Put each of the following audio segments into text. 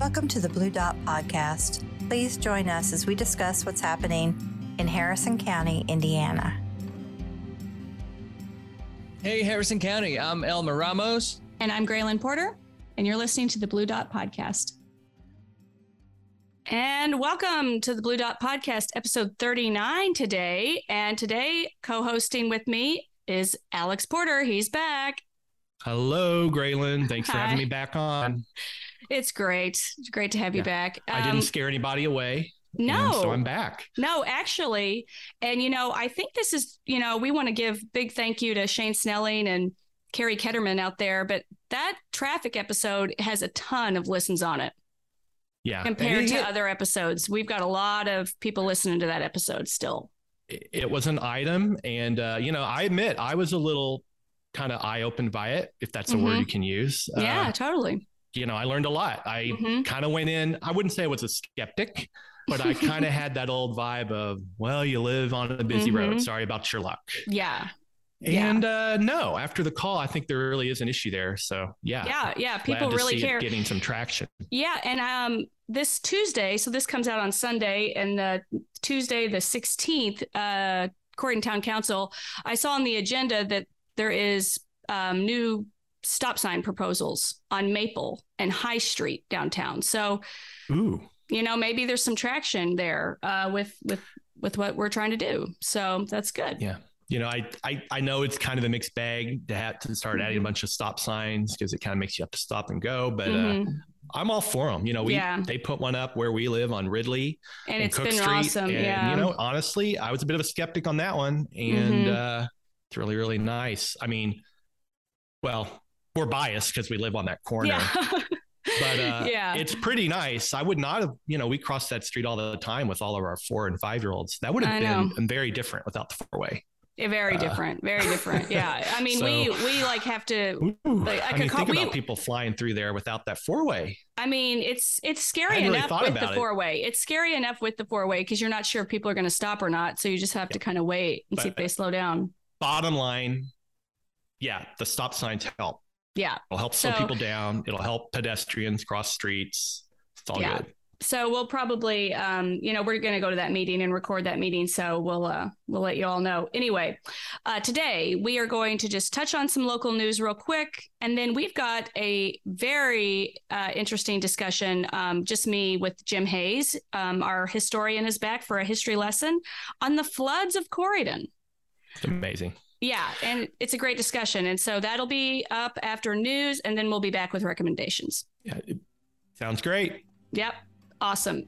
Welcome to the Blue Dot Podcast. Please join us as we discuss what's happening in Harrison County, Indiana. Hey, Harrison County. I'm Elmer Ramos. And I'm Graylin Porter, and you're listening to the Blue Dot Podcast. And welcome to the Blue Dot Podcast, episode 39 today. And today, co hosting with me is Alex Porter. He's back. Hello, Graylin. Thanks for having me back on. It's great. It's great to have you Yeah. back. I Um, didn't scare anybody away. No, So I'm back. No, actually, and you know, I think this is, you know, we want to give big thank you to Shane Snelling and Carrie Ketterman out there, but that traffic episode has a ton of listens on it Yeah. compared to it, other episodes. We've got a lot of people listening to that episode still. it was an item. And, uh, you know, I admit I was a little kind of eye opened by it, if that's a word Mhm. you can use. Uh, yeah, totally. You know, I learned a lot. I Mhm. kind of went in, I wouldn't say I was a skeptic, but I kind of had that old vibe of, well, you live on a busy road. Mhm. Sorry about your luck. Yeah. Yeah. And uh, no, after the call, I think there really is an issue there. So yeah, Yeah. Yeah. People really care. getting some traction. Yeah, and um, this Tuesday, so this comes out on Sunday, and uh, Tuesday the sixteenth, uh, Corydon Town Council, I saw on the agenda that there is um, new stop sign proposals on Maple and High Street downtown. So Ooh. you know maybe there's some traction there uh, with with with what we're trying to do. So that's good. Yeah. You know, I, I I know it's kind of a mixed bag to have to start adding a Mhm. bunch of stop signs because it kind of makes you have to stop and go. But uh, Mhm. I'm all for them. You know, we Yeah. they put one up where we live on Ridley and and it's Cook been Street, awesome. and yeah. you know, honestly, I was a bit of a skeptic on that one, and Mhm. uh, it's really really nice. I mean, well, we're biased because we live on that corner. yeah. But uh, Yeah. it's pretty nice. I would not have, you know, we cross that street all the time with all of our four and five year olds. That would have I been very different without the four way. Yeah, very Uh, different. Very different. Yeah. I mean, we So- we like have to Like, I I, mean, call- think we- about people flying through there without that four way. I mean, it's it's scary hadn't really enough with the four way. It's scary enough with the four way because you're not sure if people are going to stop or not. So you just have to kind of wait and see if they slow down. Bottom line, yeah, the stop signs help. Yeah. It'll help slow So- people down. It'll help pedestrians cross streets. It's all Yeah. good. So we'll probably, um, you know, we're going to go to that meeting and record that meeting. So we'll uh, we'll let you all know. Anyway, uh, today we are going to just touch on some local news real quick, and then we've got a very uh, interesting discussion. Um, just me with Jim Hayes, um, our historian, is back for a history lesson on the floods of Corydon. It's amazing. Yeah, and it's a great discussion. And so that'll be up after news, and then we'll be back with recommendations. Yeah, sounds great. Yep, awesome.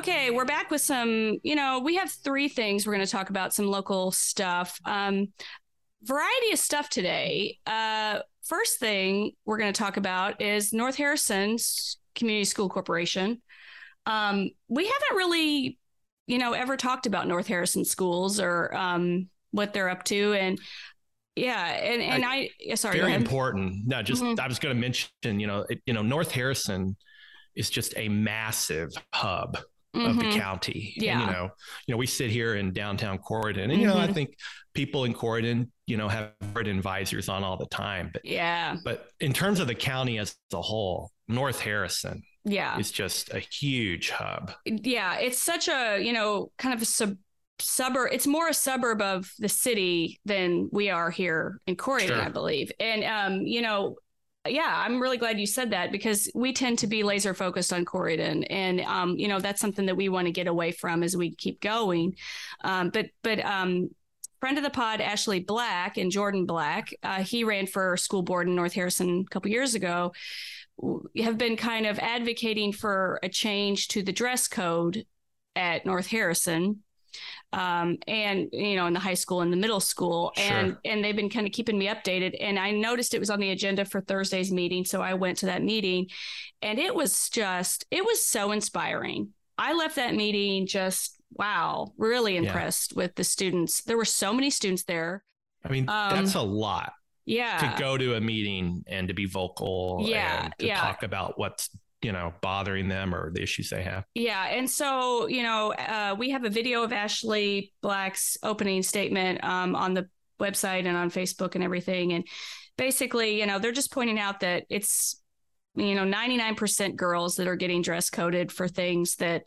Okay, we're back with some, you know, we have three things we're going to talk about, some local stuff. Um, variety of stuff today. Uh, first thing we're going to talk about is North Harrison's Community School Corporation. Um, we haven't really, you know, ever talked about North Harrison schools or um, what they're up to. And yeah, and, and I, yeah, sorry, Very important. No, just Mhm. I was going to mention, you know, it, you know, North Harrison is just a massive hub of the Mhm. county. And, you know, you know, we sit here in downtown Corydon, and you know, I Mhm. think people in Corydon, you know, have Corydon advisors on all the time. But Yeah, but in terms of the county as a whole, North Harrison yeah. is just a huge hub. yeah it's such a you know kind of a sub suburb it's more a suburb of the city than we are here in Corydon, Sure. I believe and um you know yeah I'm really glad you said that because we tend to be laser focused on Corydon and um you know that's something that we want to get away from as we keep going um but but um friend of the pod Ashley Black and Jordan Black uh, he ran for school board in North Harrison a couple years ago have been kind of advocating for a change to the dress code at North Harrison. Um, and you know in the high school and the middle school. Sure. and and they've been kind of keeping me updated. And i noticed it was on the agenda for thursday's meeting so i went to that meeting. And it was just it was so inspiring. I left that meeting just wow really Yeah. impressed with the students. There were so many students there. I mean, Um, that's a lot yeah. to go to a meeting and to be vocal Yeah, and to yeah. talk about what's, you know, bothering them or the issues they have. Yeah, and so you know, uh, we have a video of Ashley Black's opening statement um, on the website and on Facebook and everything, and basically, you know, they're just pointing out that it's you know 99% girls that are getting dress coded for things that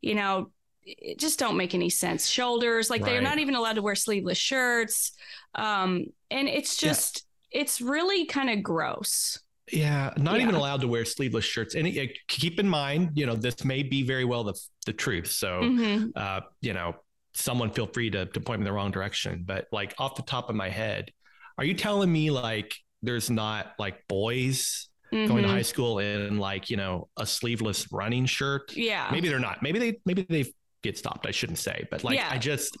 you know it just don't make any sense shoulders like they're not even allowed to wear sleeveless shirts um and it's Yeah. just it's really kind of gross Yeah, not Yeah. even allowed to wear sleeveless shirts. And uh, keep in mind, you know, this may be very well the the truth. So, Mhm. uh, you know, someone feel free to to point me in the wrong direction. But like off the top of my head, are you telling me like there's not like boys going to Mhm. high school in like you know a sleeveless running shirt? yeah Maybe they're not. Maybe they maybe they get stopped. I shouldn't say, but like Yeah. I just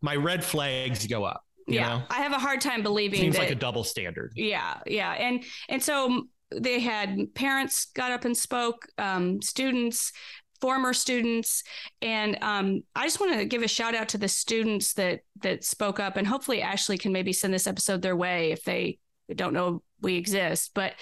my red flags go up. Yeah. know, i have a hard time believing seems that like a double standard. yeah yeah. And and so they had parents got up and spoke um, students former students. And um, i just want to give a shout out to the students that that spoke up. And hopefully ashley can maybe send this episode their way if they don't know we exist. But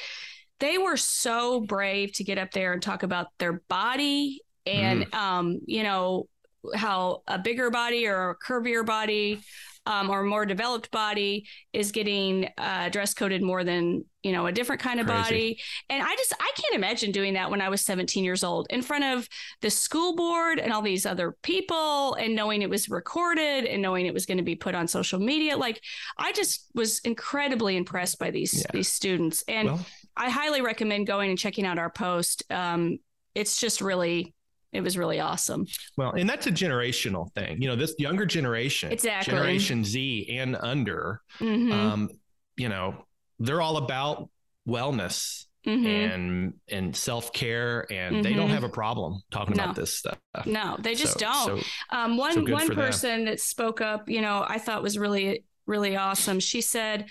they were so brave to get up there and talk about their body and um, you know how a bigger body or a curvier body um, or more developed body is getting uh, dress coded more than you know a different kind of Crazy. body and i just i can't imagine doing that when i was 17 years old in front of the school board and all these other people and knowing it was recorded and knowing it was going to be put on social media like i just was incredibly impressed by these Yeah. these students and well, I highly recommend going and checking out our post. Um, it's just really, it was really awesome. Well, and that's a generational thing. You know, this younger generation, Exactly. Generation Z and under, Mhm, um, you know, they're all about wellness mhm. and and self care, and they don't Mhm. have a problem talking No. about this stuff. no, they just So- don't. So, um, one so one for them. person that spoke up, you know, I thought was really really awesome. She said,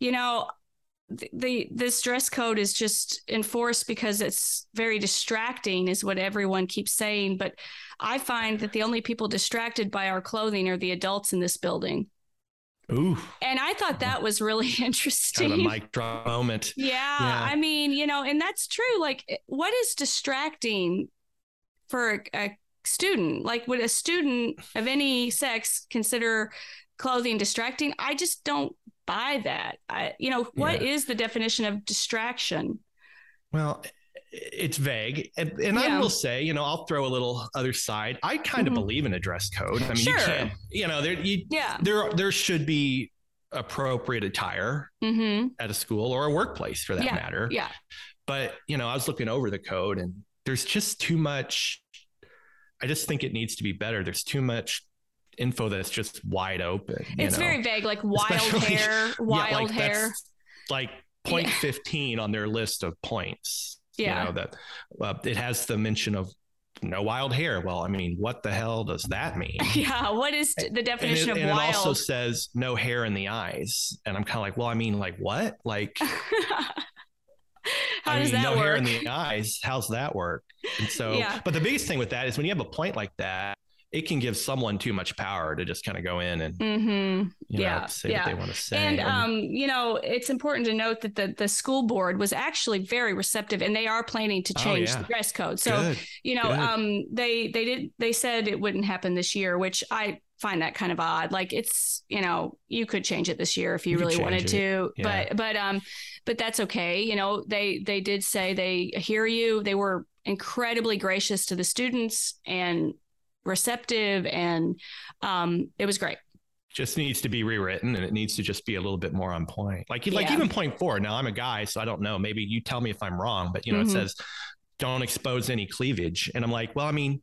you know. The, the this dress code is just enforced because it's very distracting is what everyone keeps saying but i find that the only people distracted by our clothing are the adults in this building ooh, and i thought that was really interesting kind of a mic drop moment. Yeah, Yeah. I mean, you know, and that's true. Like, eh, what is distracting for a, a student? Like, would a student of any sex consider clothing distracting? I just don't buy that. I, you know, what is the definition of distraction? Well, it's vague, and, and I will say, you know, I'll throw a little other side. I kind of Mhm. believe in a dress code. I mean, Sure. you can't, you know, there you, Yeah. there there should be appropriate attire Mm-hmm. at a school or a workplace for that Yeah, matter. Yeah. But you know, I was looking over the code, and there's just too much. I just think it needs to be better. There's too much info that's just wide open. you It's know? very vague, like wild Especially- hair, Yeah, wild like hair. that's like point Yeah. 15 on their list of points. Yeah. You know, that uh, it has the mention of no wild hair. Well, I mean, what the hell does that mean? Yeah. What is the And it, definition and of it also says no hair in the eyes. And I'm kind of like, well, I mean, like what? Like, How I does mean, that no hair in the eyes. How's that work? And so, Yeah. but the biggest thing with that is when you have a point like that, it can give someone too much power to just kind of go in and mm-hmm. you Yeah, know say yeah. what they want to say. And um, you know, it's important to note that the the school board was actually very receptive, and they are planning to Oh, change yeah. the dress code. So Good. you know, um, they they did they said it wouldn't happen this year, which I find that kind of odd. Like it's you know you could change it this year if you, You really wanted it. to, Yeah. but but um, but that's okay. You know, they they did say they hear you. They were incredibly gracious to the students and receptive, and um, it was great. just needs to be rewritten and it needs to just be a little bit more on point. Like like Yeah. even point four. Now I'm a guy, so I don't know. Maybe you tell me if I'm wrong, but you know, Mhm. it says don't expose any cleavage. And I'm like, well, I mean,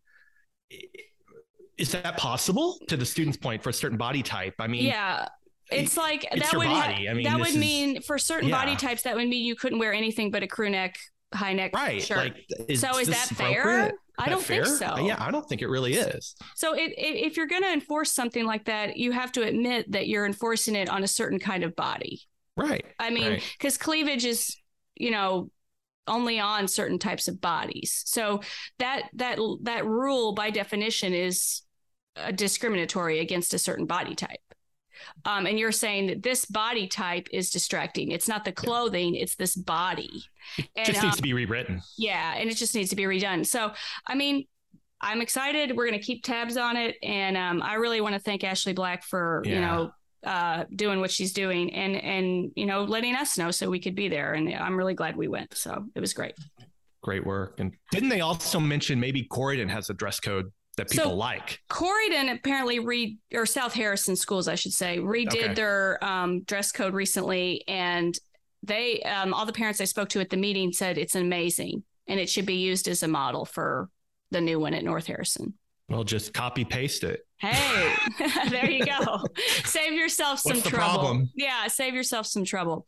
is that possible to the student's point for a certain body type? I mean, yeah it's like it's that would ha-. I mean, that would is- mean for certain body types that would mean you couldn't wear anything but a crew neck high neck right. shirt. Like, is so is that fair? I That don't think so. Yeah, I don't think it really is. So it, it, if you're going to enforce something like that, you have to admit that you're enforcing it on a certain kind of body. Right. I mean, Right. because cleavage is, you know, only on certain types of bodies. So that that that rule by definition is uh, discriminatory against a certain body type. Um, and you're saying that this body type is distracting. It's not the clothing; it's this body. And, just needs um, to be rewritten. yeah, and it just needs to be redone. So, I mean, I'm excited. We're going to keep tabs on it, and um, I really want to thank Ashley Black for you know uh, doing what she's doing and and you know letting us know so we could be there. And I'm really glad we went. So it was great. Great work. And didn't they also mention maybe Corydon has a dress code that people So- like? Corydon apparently re or South Harrison schools, I should say, redid Okay. their um, dress code recently, and they um, all the parents I spoke to at the meeting said it's amazing and it should be used as a model for the new one at North Harrison. Well, just copy paste it. Hey, there you go. save yourself some What's the trouble. problem? Yeah, save yourself some trouble.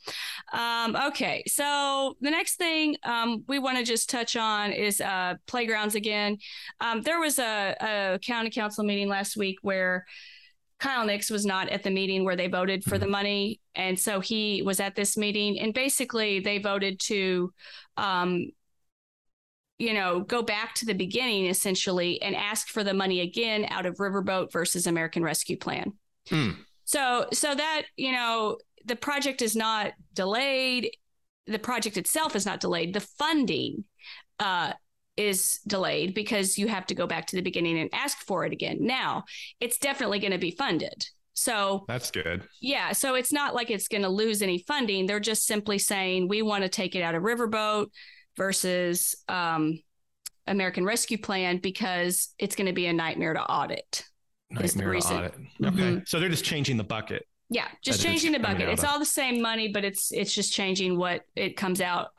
Um, okay, so the next thing um, we want to just touch on is uh, playgrounds again. Um, there was a, a county council meeting last week where Kyle Nix was not at the meeting where they voted for the money, and so he was at this meeting, and basically they voted to. Um, you know, go back to the beginning essentially and ask for the money again out of Riverboat versus American Rescue Plan. Hmm. So, so that, you know, the project is not delayed. The project itself is not delayed. The funding uh, is delayed because you have to go back to the beginning and ask for it again. Now, it's definitely going to be funded. So, That's good. yeah, so it's not like it's going to lose any funding. They're just simply saying we want to take it out of Riverboat versus um, American Rescue Plan because it's going to be a nightmare to audit. Nightmare to reason. audit. Okay. Mhm. So they're just changing the bucket. Yeah, just changing the bucket. It's of- all the same money, but it's it's just changing what it comes out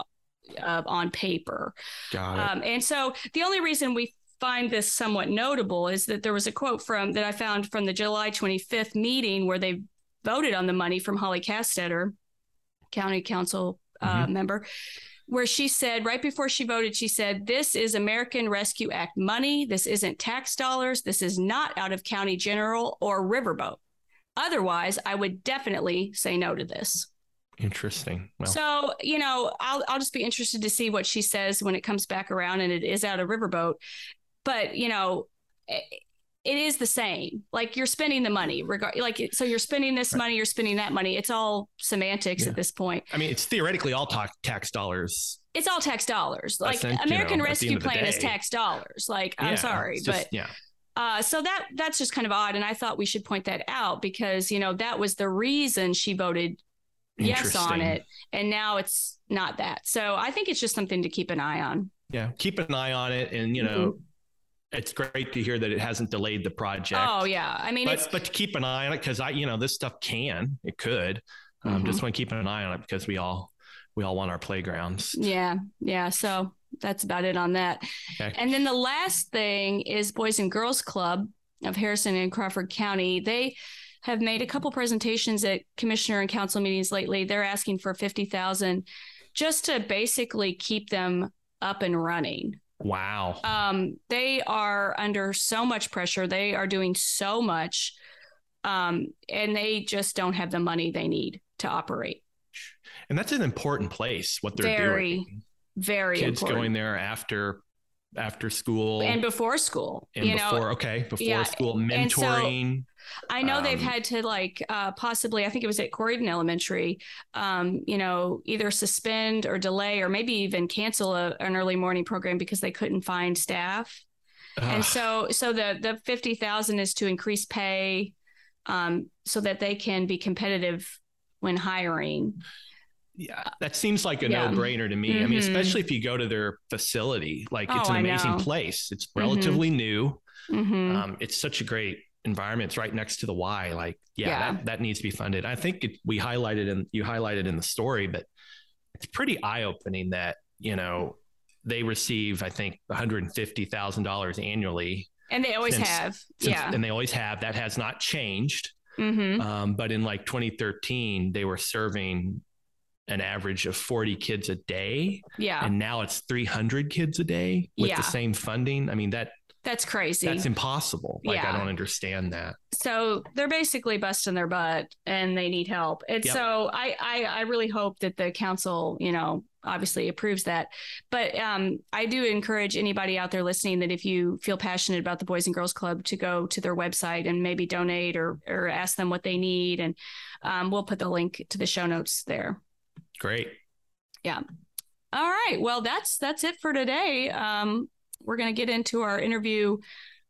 uh, on paper. Got it. Um, and so the only reason we find this somewhat notable is that there was a quote from that I found from the July 25th meeting where they voted on the money from Holly Castetter, county council uh, member, where she said right before she voted, she said, "This is American Rescue Act money. This isn't tax dollars. This is not out of county general or riverboat. Otherwise, I would definitely say no to this." Interesting. Well, So, you know, I'll I'll just be interested to see what she says when it comes back around and it is out of Riverboat. But, you know, it, is the same. Like you're spending the money regard like so you're spending this Right. money, you're spending that money. It's all semantics Yeah. at this point. I mean, it's theoretically all ta- tax dollars. It's all tax dollars. Like think, you American know, Rescue end of the Plan is tax dollars. Like I'm sorry, just- but yeah. uh, so that that's just kind of odd, and I thought we should point that out because you know that was the reason she voted yes on it, and now it's not that. So I think it's just something to keep an eye on. Yeah. Keep an eye on it, and you know, it's great to hear that it hasn't delayed the project. Mm-hmm. Oh yeah, I mean but it's but to keep an eye on it because I you know this stuff can it could um, Mhm. just want to keep an eye on it because we all we all want our playgrounds. yeah yeah. So that's about it on that. Okay. And then the last thing is Boys and Girls Club of Harrison and Crawford County. They have made a couple presentations at commissioner and council meetings lately. They're asking for 50,000 just to basically keep them up and running. Wow. Um, they are under so much pressure. They are doing so much. Um, and they just don't have the money they need to operate. and that's an important place. What they're Very doing. Very Kids important. going there after after school and before school. and you before know, okay before yeah, school so- mentoring. I know they've Um, had to like uh, possibly, I think it was at Corydon Elementary, um, you know, either suspend or delay or maybe even cancel a, an early morning program because they couldn't find staff. And so, so the the fifty thousand is to increase pay, um, so that they can be competitive when hiring. Yeah, that seems like a Yeah. no brainer to me. I mean, Mhm. especially if you go to their facility, like it's Oh, an amazing place. It's Mhm. relatively new. Mhm. um, it's such a great environment. It's right next to the Y. Like, yeah, Yeah. That, that needs to be funded. I think it, we highlighted and you highlighted in the story, but it's pretty eye opening that you know they receive I think one hundred and fifty thousand dollars annually, And they always since- have, since, yeah. and they always have. That has not changed. hmm Um, but in like 2013, they were serving an average of 40 kids a day. Yeah. And now it's 300 kids a day with Yeah. the same funding. I mean, that That's crazy. that's impossible. Like, Yeah. I don't understand that. so they're basically busting their butt and they need help. And Yep. so I, I I really hope that the council, you know, obviously approves that. But um, I do encourage anybody out there listening that if you feel passionate about the Boys and Girls Club to go to their website and maybe donate or or ask them what they need. And um, we'll put the link to the show notes there. Great. Yeah. All right. Well, that's that's it for today. Um, we're gonna get into our interview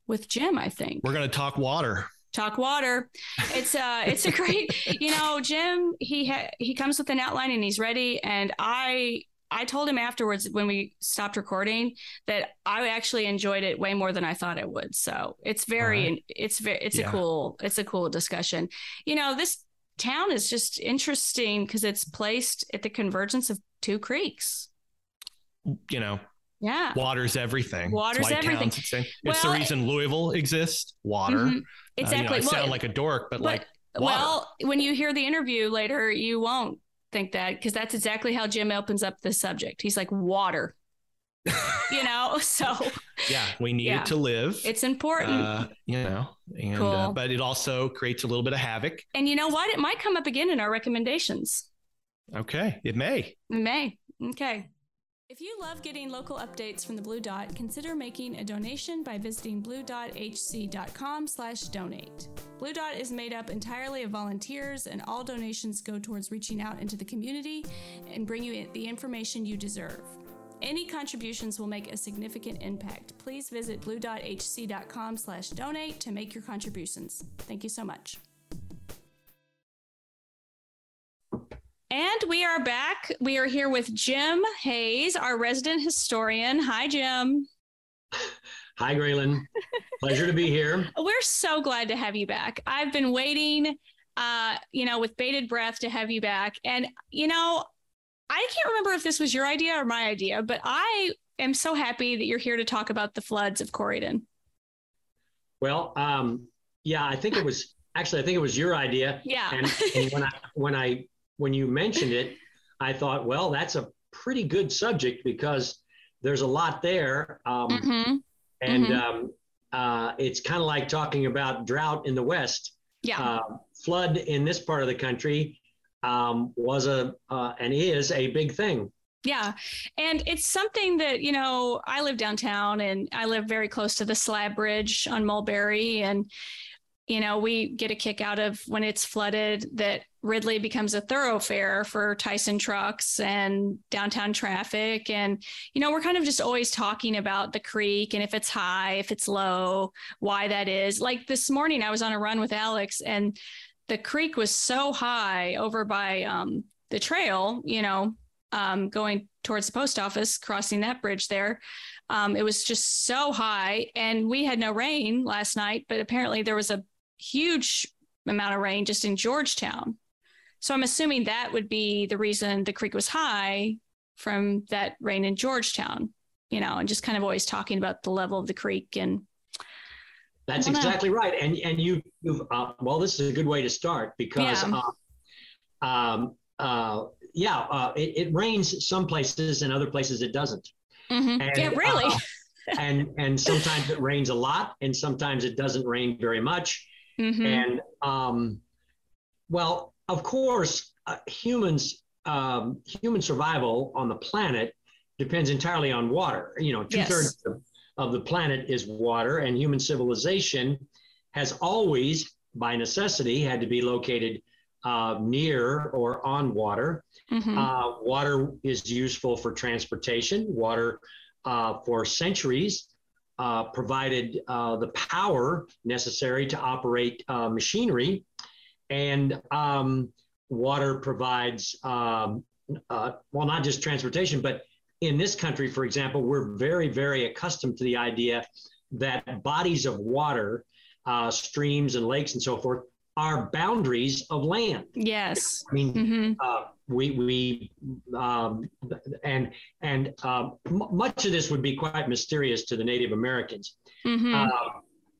with Jim. I think We're going to talk water. talk water. It's uh it's a great you know Jim. He ha- he comes with an outline and he's ready. And I I told him afterwards when we stopped recording that I actually enjoyed it way more than I thought it would. So it's very All it's very it's Yeah. a cool it's a cool discussion. You know this town is just interesting because it's placed at the convergence of two creeks. You know, Yeah. water's everything. Water's everything. It's, the. It's the Well, reason Louisville exists. Water. Mhm. Uh, you know, Exactly. I Well, sound like a dork, but, but- like water. Well, when you hear the interview later, you won't think that because that's exactly how Jim opens up the subject. He's like, water, you know? So yeah, we need Yeah. it to live. it's important. uh, you know, and Cool. uh, but it also creates a little bit of havoc. and you know what? It might come up again in our recommendations. Okay, it may. It may. Okay. If you love getting local updates from the Blue Dot, consider making a donation by visiting bluedothc.com slash donate. Blue Dot is made up entirely of volunteers, and all donations go towards reaching out into the community and bring you the information you deserve. Any contributions will make a significant impact. Please visit bluedothc.com slash donate to make your contributions. Thank you so much. And we are back. We are here with Jim Hayes, our resident historian. Hi, Jim. Hi, Graylin. Pleasure to be here. We're so glad to have you back. I've been waiting, uh, you know, with bated breath to have you back. And, you know, I can't remember if this was your idea or my idea, but I am so happy that you're here to talk about the floods of Corydon. Well, um, yeah, I think it was actually I think it was your idea. Yeah. And, and when I when I when you mentioned it, I thought, well, that's a pretty good subject because there's a lot there, um, hmm and Mhm. um, uh, it's kind of like talking about drought in the West. Yeah. Uh, flood in this part of the country um, was a uh, and is a big thing. Yeah. And it's something that, you know, I live downtown and I live very close to the slab bridge on Mulberry. And, you know, we get a kick out of when it's flooded that Ridley becomes a thoroughfare for Tyson trucks and downtown traffic. And, you know, we're kind of just always talking about the creek and if it's high, if it's low, why that is. Like this morning, I was on a run with Alex and the creek was so high over by um, the trail, you know, um, going towards the post office, crossing that bridge there. Um, it was just so high, and we had no rain last night, but apparently there was a huge amount of rain just in Georgetown. So I'm assuming that would be the reason the creek was high from that rain in Georgetown, you know, and just kind of always talking about the level of the creek and That's exactly right. And and you you've uh, well, this is a good way to start because Yeah. uh, um, uh, yeah, uh, it, it rains some places and other places it doesn't. Mhm. And, yeah, really. uh, and and sometimes it rains a lot, and sometimes it doesn't rain very much. Mhm. And um, well, of course, uh, humans um, human survival on the planet depends entirely on water. You know, two Yes. thirds of, of the planet is water, and human civilization has always, by necessity, had to be located uh, near or on water. Mhm. Uh, water is useful for transportation. Water, uh, for centuries, uh, provided uh, the power necessary to operate uh, machinery. And um, water provides, um, uh, well, not just transportation, but in this country, for example, we're very, very accustomed to the idea that bodies of water, uh, streams and lakes and so forth, are boundaries of land. yes. I mean, hmm uh, we we um, and and um, m- much of this would be quite mysterious to the Native Americans. hmm Uh,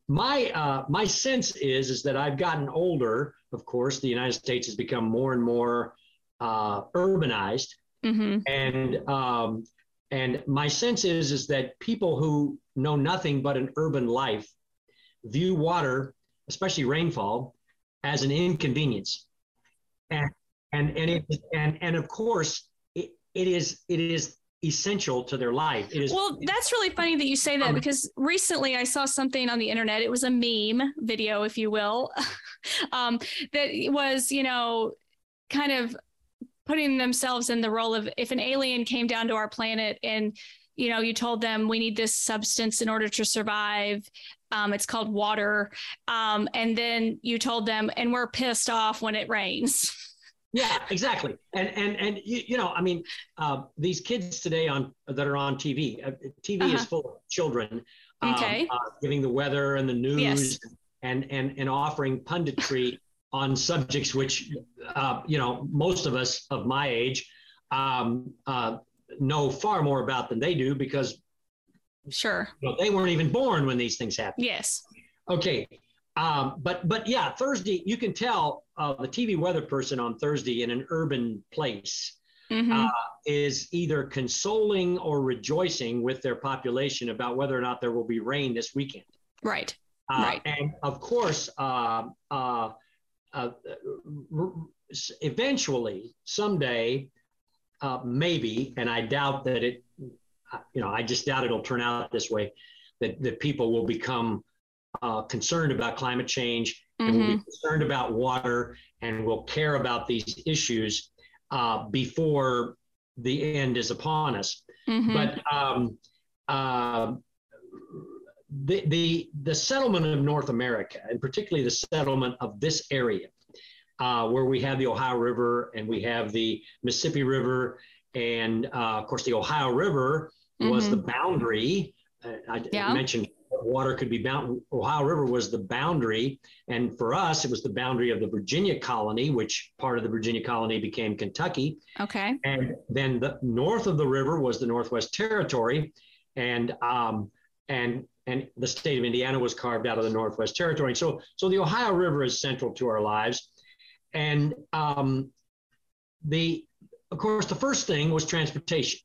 my uh, my sense is is that I've gotten older. Of course, the United States has become more and more uh, urbanized, Mm-hmm. and um, and my sense is is that people who know nothing but an urban life view water, especially rainfall, as an inconvenience, and and and it and and of course it, it is it is essential to their life. It is Well, that's really funny that you say that Um, because recently I saw something on the internet. It was a meme video, if you will, um, that was, you know, kind of putting themselves in the role of if an alien came down to our planet and, you know, you told them we need this substance in order to survive. Um, it's called water. Um, and then you told them, and we're pissed off when it rains. Yeah, exactly. And and and you, you know, I mean, uh, these kids today on that are on TV. Uh, TV Uh-huh. is full of children um, Okay. uh, giving the weather and the news Yes. and and and offering punditry on subjects which uh, you know most of us of my age um, uh, know far more about than they do because Sure. you know, they weren't even born when these things happened. Yes. Okay. Um, but but yeah, Thursday you can tell uh, the TV weather person on Thursday in an urban place hmm uh, is either consoling or rejoicing with their population about whether or not there will be rain this weekend. right. Uh, Right. And of course, uh, eventually, someday, uh, maybe, and I doubt that it, uh, you know, I just doubt it'll turn out this way, that, that people will become uh, concerned about climate change and will be concerned about water and will care about these issues uh, before the end is upon us. hmm But um, uh, the, the, the settlement of North America, and particularly the settlement of this area, uh, where we have the Ohio River and we have the Mississippi River, and uh, of course, the Ohio River was the boundary. Uh, I Yeah. mentioned water could be bound. Ohio River was the boundary, and for us, it was the boundary of the Virginia colony, which part of the Virginia colony became Kentucky. Okay. And then the north of the river was the Northwest Territory, and um, and and the state of Indiana was carved out of the Northwest Territory. So so the Ohio River is central to our lives, and um, the of course the first thing was transportation.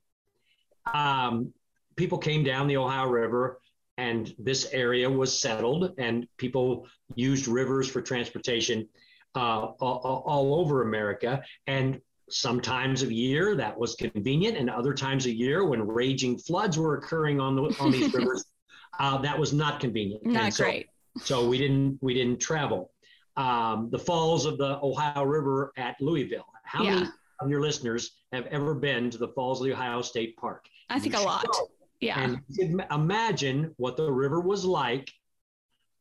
Um, people came down the Ohio River. And this area was settled, and people used rivers for transportation uh, all, all over America. And sometimes a year that was convenient, and other times a year when raging floods were occurring on the on these rivers, uh, that was not convenient. Not And so, great. So we didn't we didn't travel. Um, the falls of the Ohio River at Louisville. How many of your listeners have ever been to the Falls of the Ohio State Park? I think You a lot. Yeah. And imagine what the river was like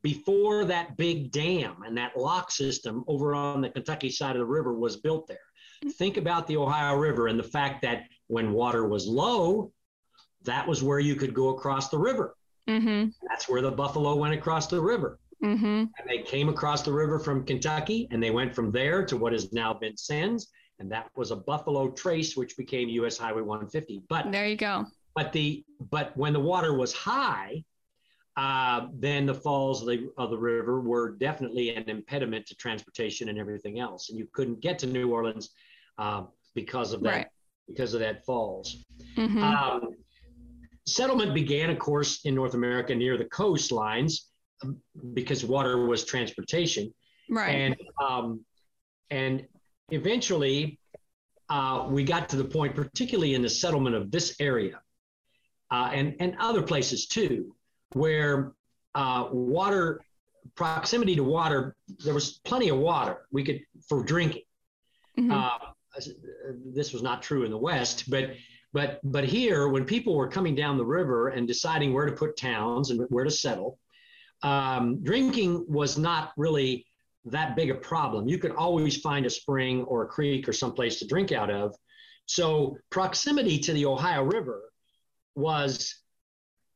before that big dam and that lock system over on the Kentucky side of the river was built there. Think about the Ohio River and the fact that when water was low, that was where you could go across the river. Mm-hmm. That's where the buffalo went across the river. Mm-hmm. And they came across the river from Kentucky and they went from there to what has now Vincennes. And that was a buffalo trace, which became US Highway 150. But There you go. but the but when the water was high, uh, then the falls of the, of the river were definitely an impediment to transportation and everything else, and you couldn't get to New Orleans uh, because of that Right. because of that falls. Mm-hmm. Um, settlement began, of course, in North America near the coastlines um, because water was transportation right. and um, and eventually uh, we got to the point, particularly in the settlement of this area uh, and and other places too, where uh, water proximity to water there was plenty of water we could for drinking. Mhm. Uh, this was not true in the West, but but but here, when people were coming down the river and deciding where to put towns and where to settle, um, drinking was not really that big a problem. You could always find a spring or a creek or someplace to drink out of. So proximity to the Ohio River was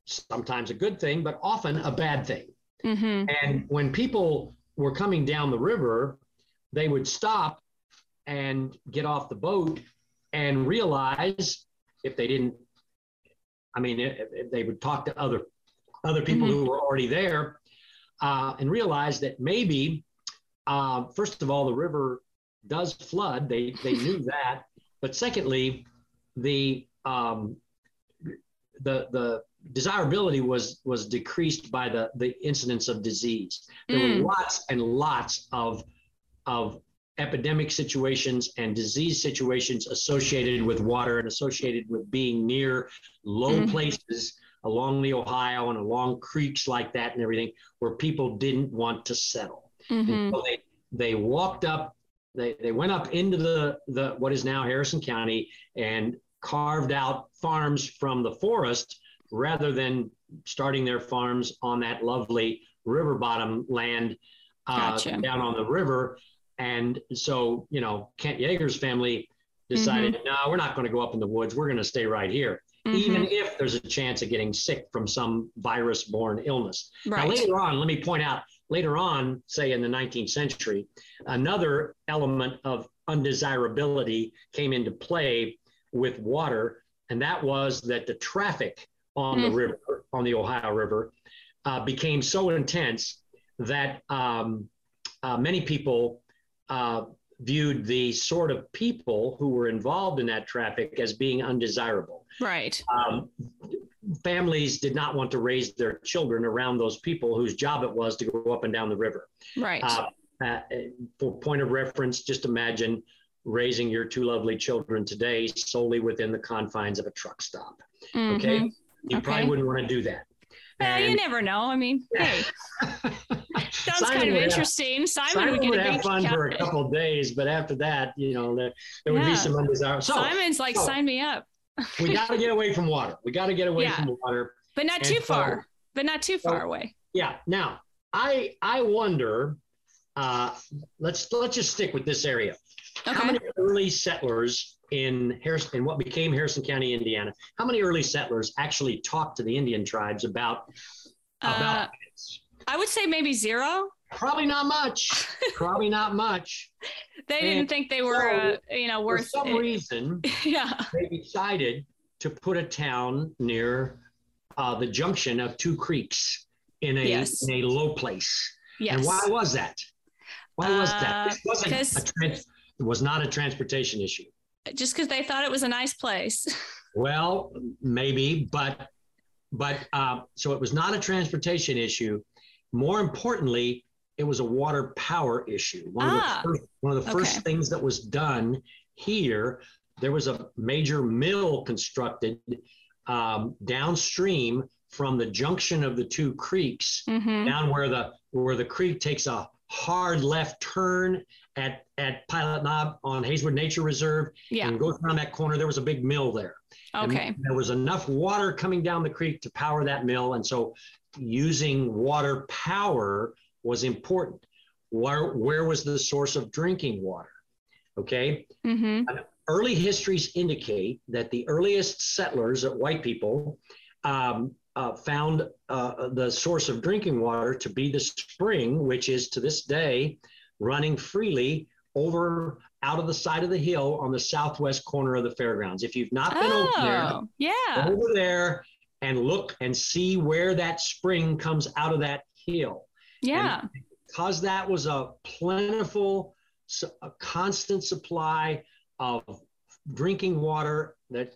sometimes a good thing, but often a bad thing. Mhm. And when people were coming down the river, they would stop and get off the boat and realize if they didn't, I mean, if, if they would talk to other other people Mhm. who were already there uh, and realize that maybe, uh, first of all, the river does flood. They they knew that. But secondly, the um, the the desirability was was decreased by the the incidence of disease. There Mm. were lots and lots of of epidemic situations and disease situations associated with water and associated with being near low Mhm. places along the Ohio and along creeks like that and everything where people didn't want to settle. Mhm. And so they they walked up, they, they went up into the, the what is now Harrison County and carved out farms from the forest rather than starting their farms on that lovely river bottom land uh, Gotcha. down on the river. And so, you know, Kent Yeager's family decided, no, we're not going to go up in the woods. We're going to stay right here, even Mhm. if there's a chance of getting sick from some virus borne illness. Now, later on, let me point out, later on, say in the 19th century, another element of undesirability came into play with water, and that was that the traffic on the Mm. river, on the Ohio River, uh, became so intense that um, uh, many people uh, viewed the sort of people who were involved in that traffic as being undesirable Right. um, families did not want to raise their children around those people whose job it was to go up and down the river. Right. Uh, uh, for point of reference, just imagine raising your two lovely children today solely within the confines of a truck stop. Okay, Mhm. you Okay. probably wouldn't want to do that. Well, you never know. I mean, hey, sounds Simon kind of would have- interesting. Simon, Simon would get would a have fun for a couple days, but after that, you know, there, there would Yeah. be some undesirable. So Simon's like, so- sign me up, we got to get away from water. We got to get away Yeah. from water. but not too far. But not too far so- away. Yeah. Now, I I wonder. Uh, let's let's just stick with this area. How many early settlers in Harrison, in what became Harrison County, Indiana? How many early settlers actually talked to the Indian tribes about Uh, about this? I would say maybe zero. Probably not much. Probably not much. They didn't think they were, uh, you know, For worth some it. reason, Yeah. they decided to put a town near uh, the junction of two creeks in a Yes. in a low place. Yes. And why was that? Why was that? Uh, This wasn't a trans- it was not a transportation issue. Just because they thought it was a nice place. Well, maybe, but but uh, so it was not a transportation issue. More importantly, it was a water power issue. One Ah, of the first, one of the first okay. things that was done here, there was a major mill constructed um, downstream from the junction of the two creeks hmm down where the where the creek takes a hard left turn at at Pilot Knob on Hayswood Nature Reserve Yeah. and goes around that corner. There was a big mill there. And Okay. there was enough water coming down the creek to power that mill, and so using water power was important. Where where was the source of drinking water? Okay, hmm early histories indicate that the earliest settlers, uh, white people, um, uh, found uh, the source of drinking water to be the spring, which is to this day running freely over out of the side of the hill on the southwest corner of the fairgrounds. If you've not been over there, Oh, yeah. over there and look and see where that spring comes out of that hill Yeah. because that was a plentiful, a constant supply of drinking water that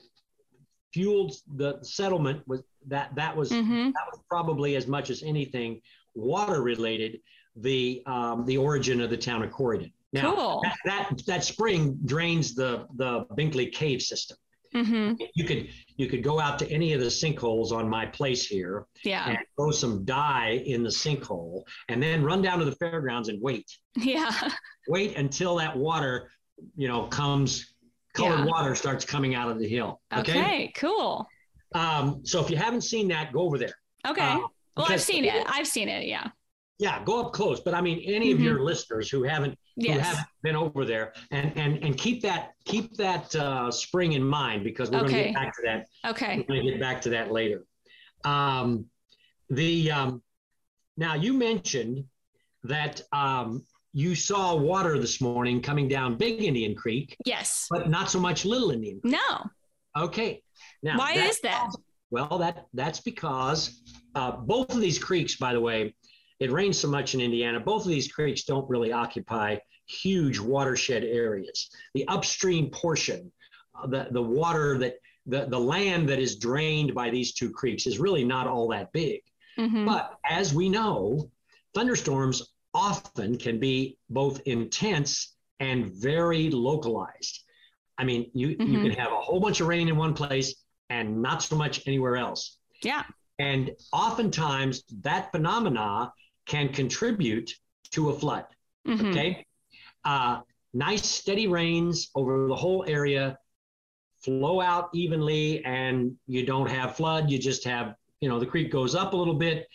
fueled the settlement was that that was hmm that was probably as much as anything water related the um, the origin of the town of Corydon. Now Cool. that, that that spring drains the the Binkley cave system. Hmm You could you could go out to any of the sinkholes on my place here Yeah. and throw some dye in the sinkhole and then run down to the fairgrounds and wait Yeah. wait until that water you know comes colored Yeah. water starts coming out of the hill okay, Okay. Cool. Um, so if you haven't seen that go over there Okay. Uh, well, I've seen it. I've seen it. Yeah. Yeah go up close but i mean any of Mhm. your listeners who haven't who haven't been over there and and and keep that keep that uh, spring in mind because we're going to get back to that Okay. We're going to get back to that later. Um, the um, now you mentioned that um, you saw water this morning coming down Big Indian Creek, Yes. but not so much Little Indian. Creek. No. Okay. Now Why is that? Well, that that's because uh, both of these creeks, by the way, it rains so much in Indiana. Both of these creeks don't really occupy huge watershed areas. The upstream portion, uh, the, the water that the, the land that is drained by these two creeks is really not all that big. Mhm. But as we know, thunderstorms often can be both intense and very localized. I mean, you, you Mhm. can have a whole bunch of rain in one place and not so much anywhere else. Yeah. And oftentimes that phenomena can contribute to a flood. Mhm. Okay. Uh, nice steady rains over the whole area flow out evenly, and you don't have flood. You just have, you know, the creek goes up a little bit,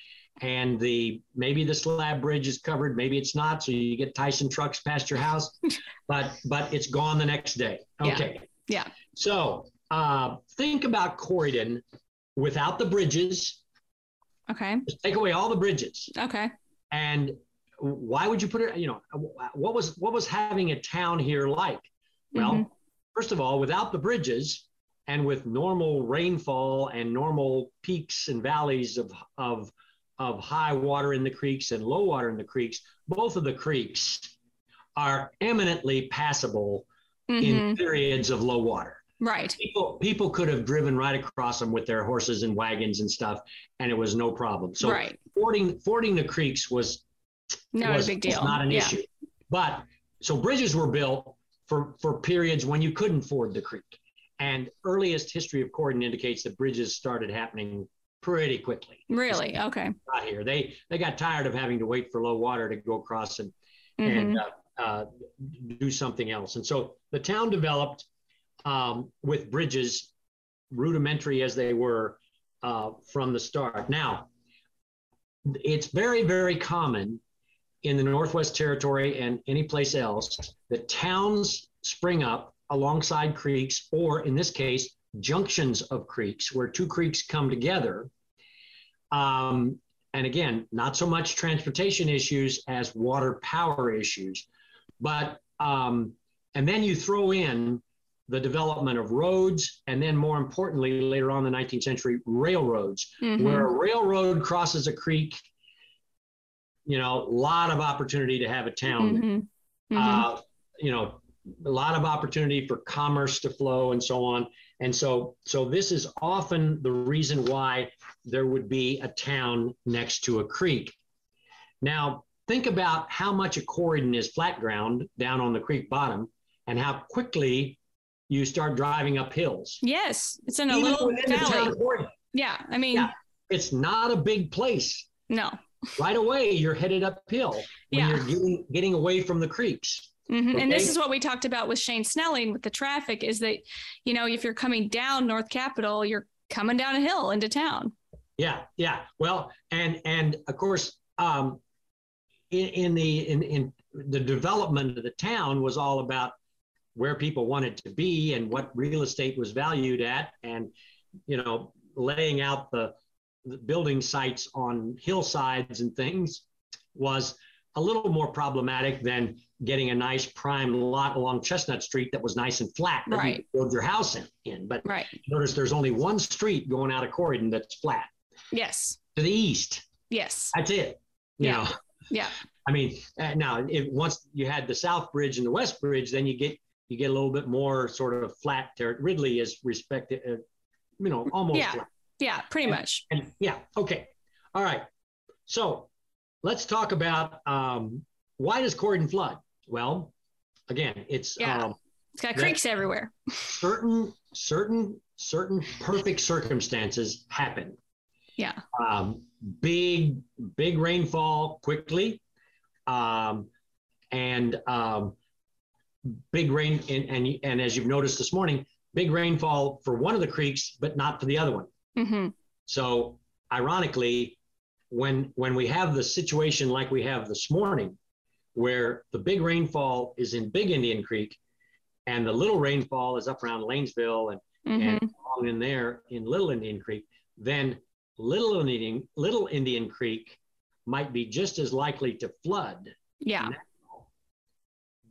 and the maybe the slab bridge is covered, maybe it's not. So you get Tyson trucks past your house, but but it's gone the next day. Yeah. Okay. Yeah. So uh, think about Corydon without the bridges. Okay. Just take away all the bridges. Okay. And why would you put it? You know, what was what was having a town here like? Well, Mhm. first of all, without the bridges and with normal rainfall and normal peaks and valleys of of of high water in the creeks and low water in the creeks, both of the creeks are eminently passable Mhm. in periods of low water. Right. People people could have driven right across them with their horses and wagons and stuff, and it was no problem. So right. fording fording the creeks was Not was, a big was deal. not an yeah. issue. But so bridges were built for for periods when you couldn't ford the creek, and earliest history of Corydon indicates that bridges started happening pretty quickly. Really? Okay. Out here, they they got tired of having to wait for low water to go across and Mhm. and uh, uh, do something else. And so the town developed um, with bridges, rudimentary as they were uh, from the start. Now, it's very, very common in the Northwest Territory and any place else that towns spring up alongside creeks, or in this case, junctions of creeks, where two creeks come together. Um, and again, not so much transportation issues as water power issues. But, um, and then you throw in the development of roads, and then more importantly, later on in the 19th century, railroads, Mhm. where a railroad crosses a creek, you know, a lot of opportunity to have a town. Mhm. Mhm. Uh, you know, a lot of opportunity for commerce to flow and so on. And so, so this is often the reason why there would be a town next to a creek. Now, think about how much a Corydon is flat ground down on the creek bottom and how quickly you start driving up hills. Yes. It's in a Even little within the town valley. Yeah. I mean, Yeah. it's not a big place. no. Right away, you're headed uphill when Yeah. you're getting, getting away from the creeks. Mhm. And this is what we talked about with Shane Snelling with the traffic is that, you know, if you're coming down North Capitol, you're coming down a hill into town. Yeah, yeah. Well, and and of course, um, in, in the in in the development of the town was all about where people wanted to be and what real estate was valued at, and you know, laying out the, the building sites on hillsides and things was a little more problematic than getting a nice prime lot along Chestnut Street that was nice and flat that Right. you could build your house in. in. But Right. notice there's only one street going out of Corydon that's flat Yes. to the east. Yes. That's it. You Yeah. know, Yeah. I mean, uh, now if once you had the South Bridge and the West Bridge, then you get you get a little bit more sort of flat territory. Ridley is respected, uh, you know, almost Yeah. flat. Yeah. Pretty And- much. And yeah, okay, all right. So let's talk about um, why does Corydon flood? Well, again, it's Yeah. um, It's got creeks everywhere. certain certain certain perfect circumstances happen. Yeah. um, big big rainfall quickly um, and um, big rain and, and and as you've noticed this morning big rainfall for one of the creeks but not for the other one. Hmm so ironically when when we have the situation like we have this morning where the big rainfall is in big indian creek and the little rainfall is up around lanesville and hmm and along in there in Little Indian Creek, then Little Indian Little Indian Creek might be just as likely to flood Yeah.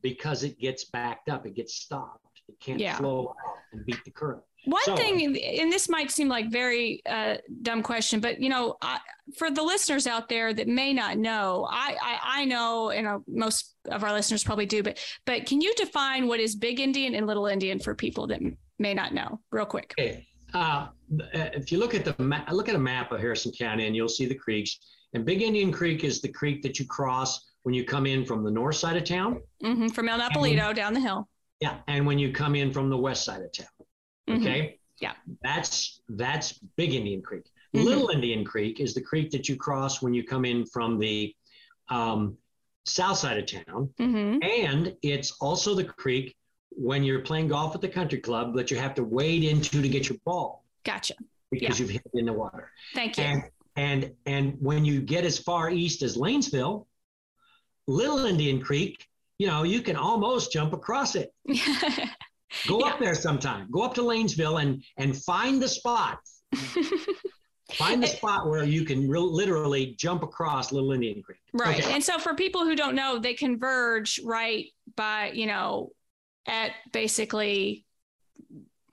Because it gets backed up, it gets stopped, it can't Yeah. flow out and beat the current. One So- thing, and this might seem like very uh, dumb question, but you know, I, for the listeners out there that may not know, I I, I know, and uh, most of our listeners probably do, but but can you define what is Big Indian and Little Indian for people that may not know, real quick? Okay. Uh, if you look at the ma- look at a map of Harrison County, and you'll see the creeks. And Big Indian Creek is the creek that you cross when you come in from the north side of town. hmm From El Napolito down the hill. Yeah, and when you come in from the west side of town. Mhm. Okay. Yeah. That's that's Big Indian Creek. Mhm. Little Indian Creek is the creek that you cross when you come in from the um, south side of town, hmm and it's also the creek when you're playing golf at the country club that you have to wade into to get your ball Gotcha. because you've hit it in the water. Thank you. And and and when you get as far east as Lanesville, Little Indian Creek, you know, you can almost jump across it. Go up there sometime. Go up to Lanesville and and find the spot. Find the spot where you can re- literally jump across Little Indian Creek. Right. Okay. And so for people who don't know, they converge right by, you know, at basically,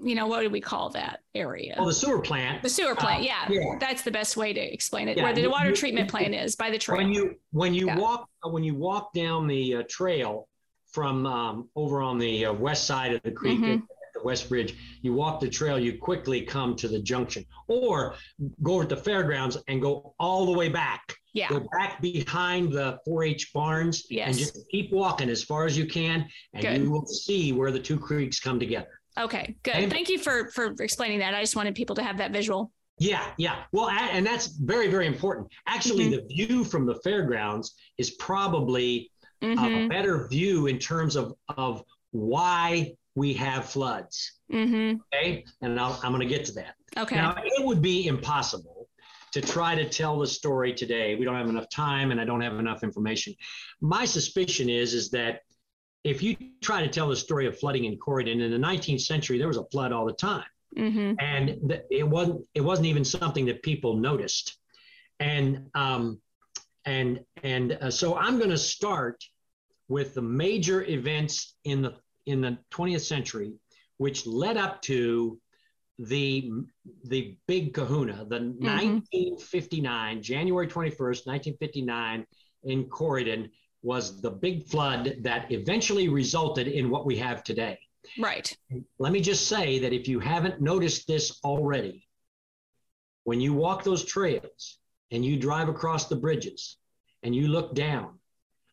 you know, what do we call that area? Well, the sewer plant. the sewer plant. uh, yeah, yeah. That's the best way to explain it. Yeah, Where the water you- treatment plant is by the trail. When you when you Yeah. walk when you walk down the uh, trail from um, over on the uh, west side of the creek Mhm. at the West Bridge, you walk the trail, you quickly come to the junction, or go over to the fairgrounds and go all the way back. yeah. Go back behind the 4-H barns Yes. and just keep walking as far as you can, and Good. you will see where the two creeks come together. Okay. Good. And- Thank you for for explaining that. I just wanted people to have that visual. Yeah, yeah. Well, and that's very, very important. Actually, Mm-hmm. the view from the fairgrounds is probably Mm-hmm. a better view in terms of of why we have floods. Mm-hmm. Okay, and I'll, I'm going to get to that. Okay. Now, it would be impossible to try to tell the story today. We don't have enough time, and I don't have enough information. My suspicion is is that if you try to tell the story of flooding in Corydon in the 19th century, there was a flood all the time. Mm-hmm. and th- it wasn't it wasn't even something that people noticed. And um, and and uh, so i'm going to start with the major events in the in the 20th century which led up to the the big kahuna the 1959 january 21st 1959 in corydon was the big flood that eventually resulted in what we have today Right. let me just say that if you haven't noticed this already, when you walk those trails and you drive across the bridges and you look down,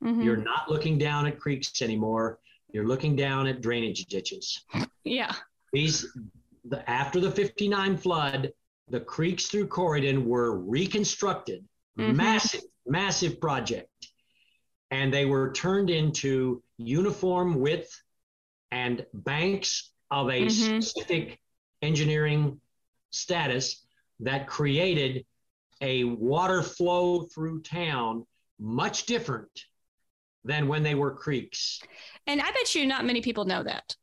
Mhm. you're not looking down at creeks anymore. You're looking down at drainage ditches. Yeah. These, the, after the 59 flood, the creeks through Corydon were reconstructed, Mhm. massive, massive project. And they were turned into uniform width and banks of a Mhm. specific engineering status that created a water flow through town much different than when they were creeks. And I bet you not many people know that.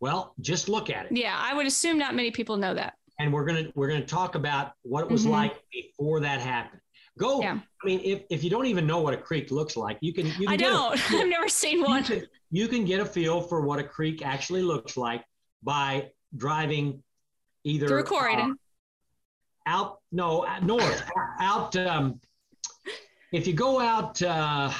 Well, just look at it. Yeah, I would assume not many people know that. and we're gonna we're gonna talk about what it was Mhm. like before that happened. Go. Yeah. I mean, if, if you don't even know what a creek looks like, you can you can I don't. I've never seen you one. can, you can get a feel for what a creek actually looks like by driving either Through uh, out no uh, north out um, if you go out uh,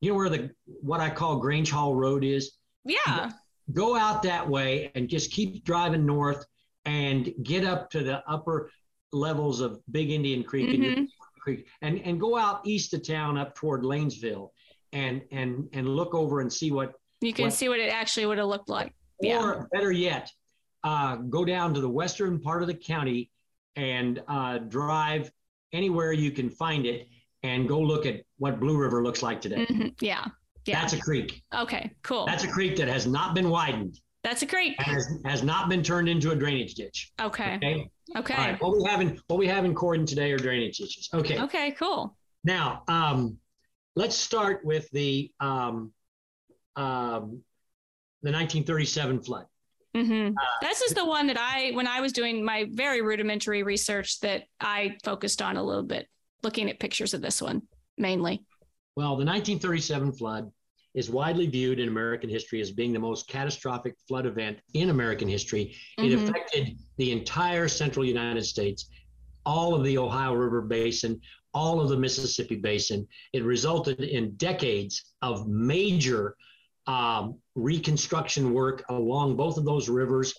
you know where the what I call Grange Hall Road is yeah. go out that way and just keep driving north and get up to the upper levels of Big Indian Creek and, Mhm. Creek and and go out east of town up toward Lanesville and and and look over and see what You can What- see what it actually would have looked like. Yeah. or better yet uh, go down to the western part of the county and uh, drive anywhere you can find it and go look at what Blue River looks like today. Mhm. Yeah. Yeah. That's a creek. okay. Cool. That's a creek that has not been widened That's a great. has, has not been turned into a drainage ditch. Okay. Okay. Okay. Right. What we have in what we have in Corydon today are drainage ditches. Okay. Okay. Cool. Now, um, let's start with the um, um, the 1937 flood. hmm Uh, this is the one that I, when I was doing my very rudimentary research, that I focused on a little bit, looking at pictures of this one mainly. Well, the 1937 flood is widely viewed in American history as being the most catastrophic flood event in American history. It Mhm. affected the entire central United States, all of the Ohio River Basin, all of the Mississippi Basin. It resulted in decades of major um, reconstruction work along both of those rivers.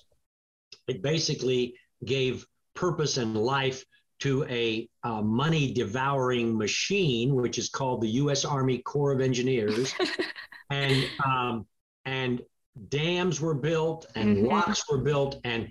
It basically gave purpose and life to a uh, money devouring machine, which is called the U.S. Army Corps of Engineers. and um, and dams were built and Mhm. locks were built and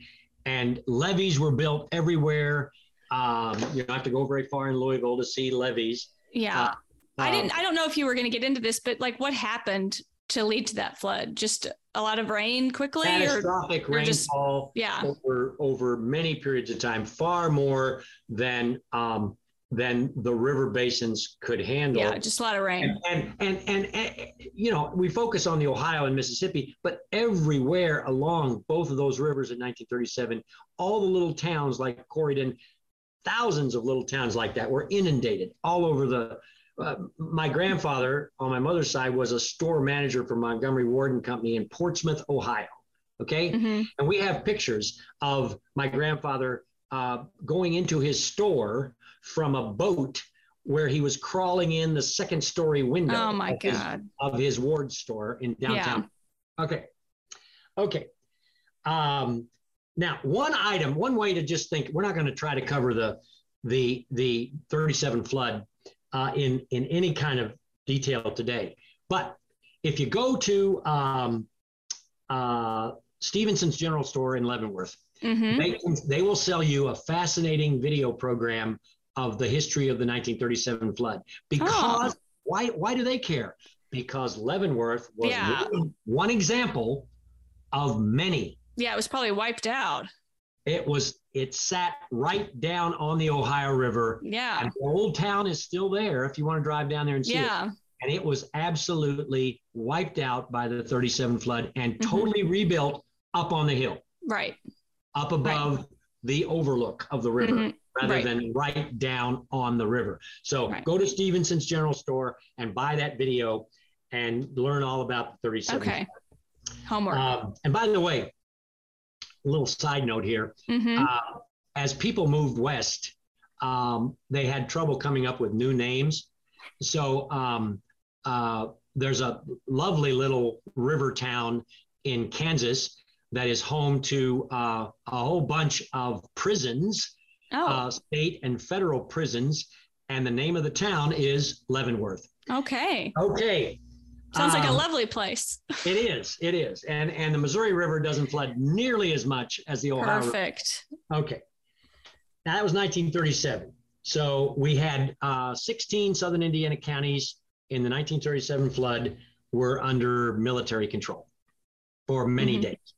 and levees were built everywhere. Um, you don't have to go very far in Louisville to see levees. Yeah. I Um, didn't I don't know if you were going to get into this, but like what happened to lead to that flood? Just a lot of rain quickly or catastrophic or just- rainfall yeah. over over many periods of time, far more than um, than the river basins could handle. Yeah, just a lot of rain. and, and and and and you know we focus on the Ohio and Mississippi, but everywhere along both of those rivers in 1937, all the little towns like Corydon, thousands of little towns like that were inundated all over the. Uh, my grandfather on my mother's side was a store manager for Montgomery Ward and Company in Portsmouth, Ohio. Okay, Mhm. and we have pictures of my grandfather uh, going into his store from a boat where he was crawling in the second story window Oh my of, his, of his ward store in downtown. Okay. Okay. Um, now, one item, one way to just think, we're not going to try to cover the the the 37 flood uh, in in any kind of detail today, but if you go to um, uh, Stephenson's General Store in Leavenworth, Mhm. they, can- they will sell you a fascinating video program of the history of the 1937 flood. Because why, why do they care? Because Leavenworth was Yeah. one, one example of many. Yeah, it was probably wiped out. It was it sat right down on the Ohio River. Yeah. And the old town is still there if you want to drive down there and see it. Yeah. And it was absolutely wiped out by the 37 flood and Mhm. totally rebuilt up on the hill. Right. up above the overlook of the river Mhm. rather Right. than right down on the river. So Right. go to Stephenson's General Store and buy that video and learn all about the 37. Okay. Homework. Um, and by the way, little side note here hmm uh, as people moved west, um, they had trouble coming up with new names. So um, uh, there's a lovely little river town in Kansas that is home to uh, a whole bunch of prisons, oh, uh, state and federal prisons. And the name of the town is Leavenworth. okay. Okay. Sounds like a Um, lovely place. It is. It is. And and the Missouri River doesn't flood nearly as much as the Ohio River. Perfect. Okay. Now, that was 1937. So we had uh, 16 southern Indiana counties in the 1937 flood were under military control for many Mhm. days.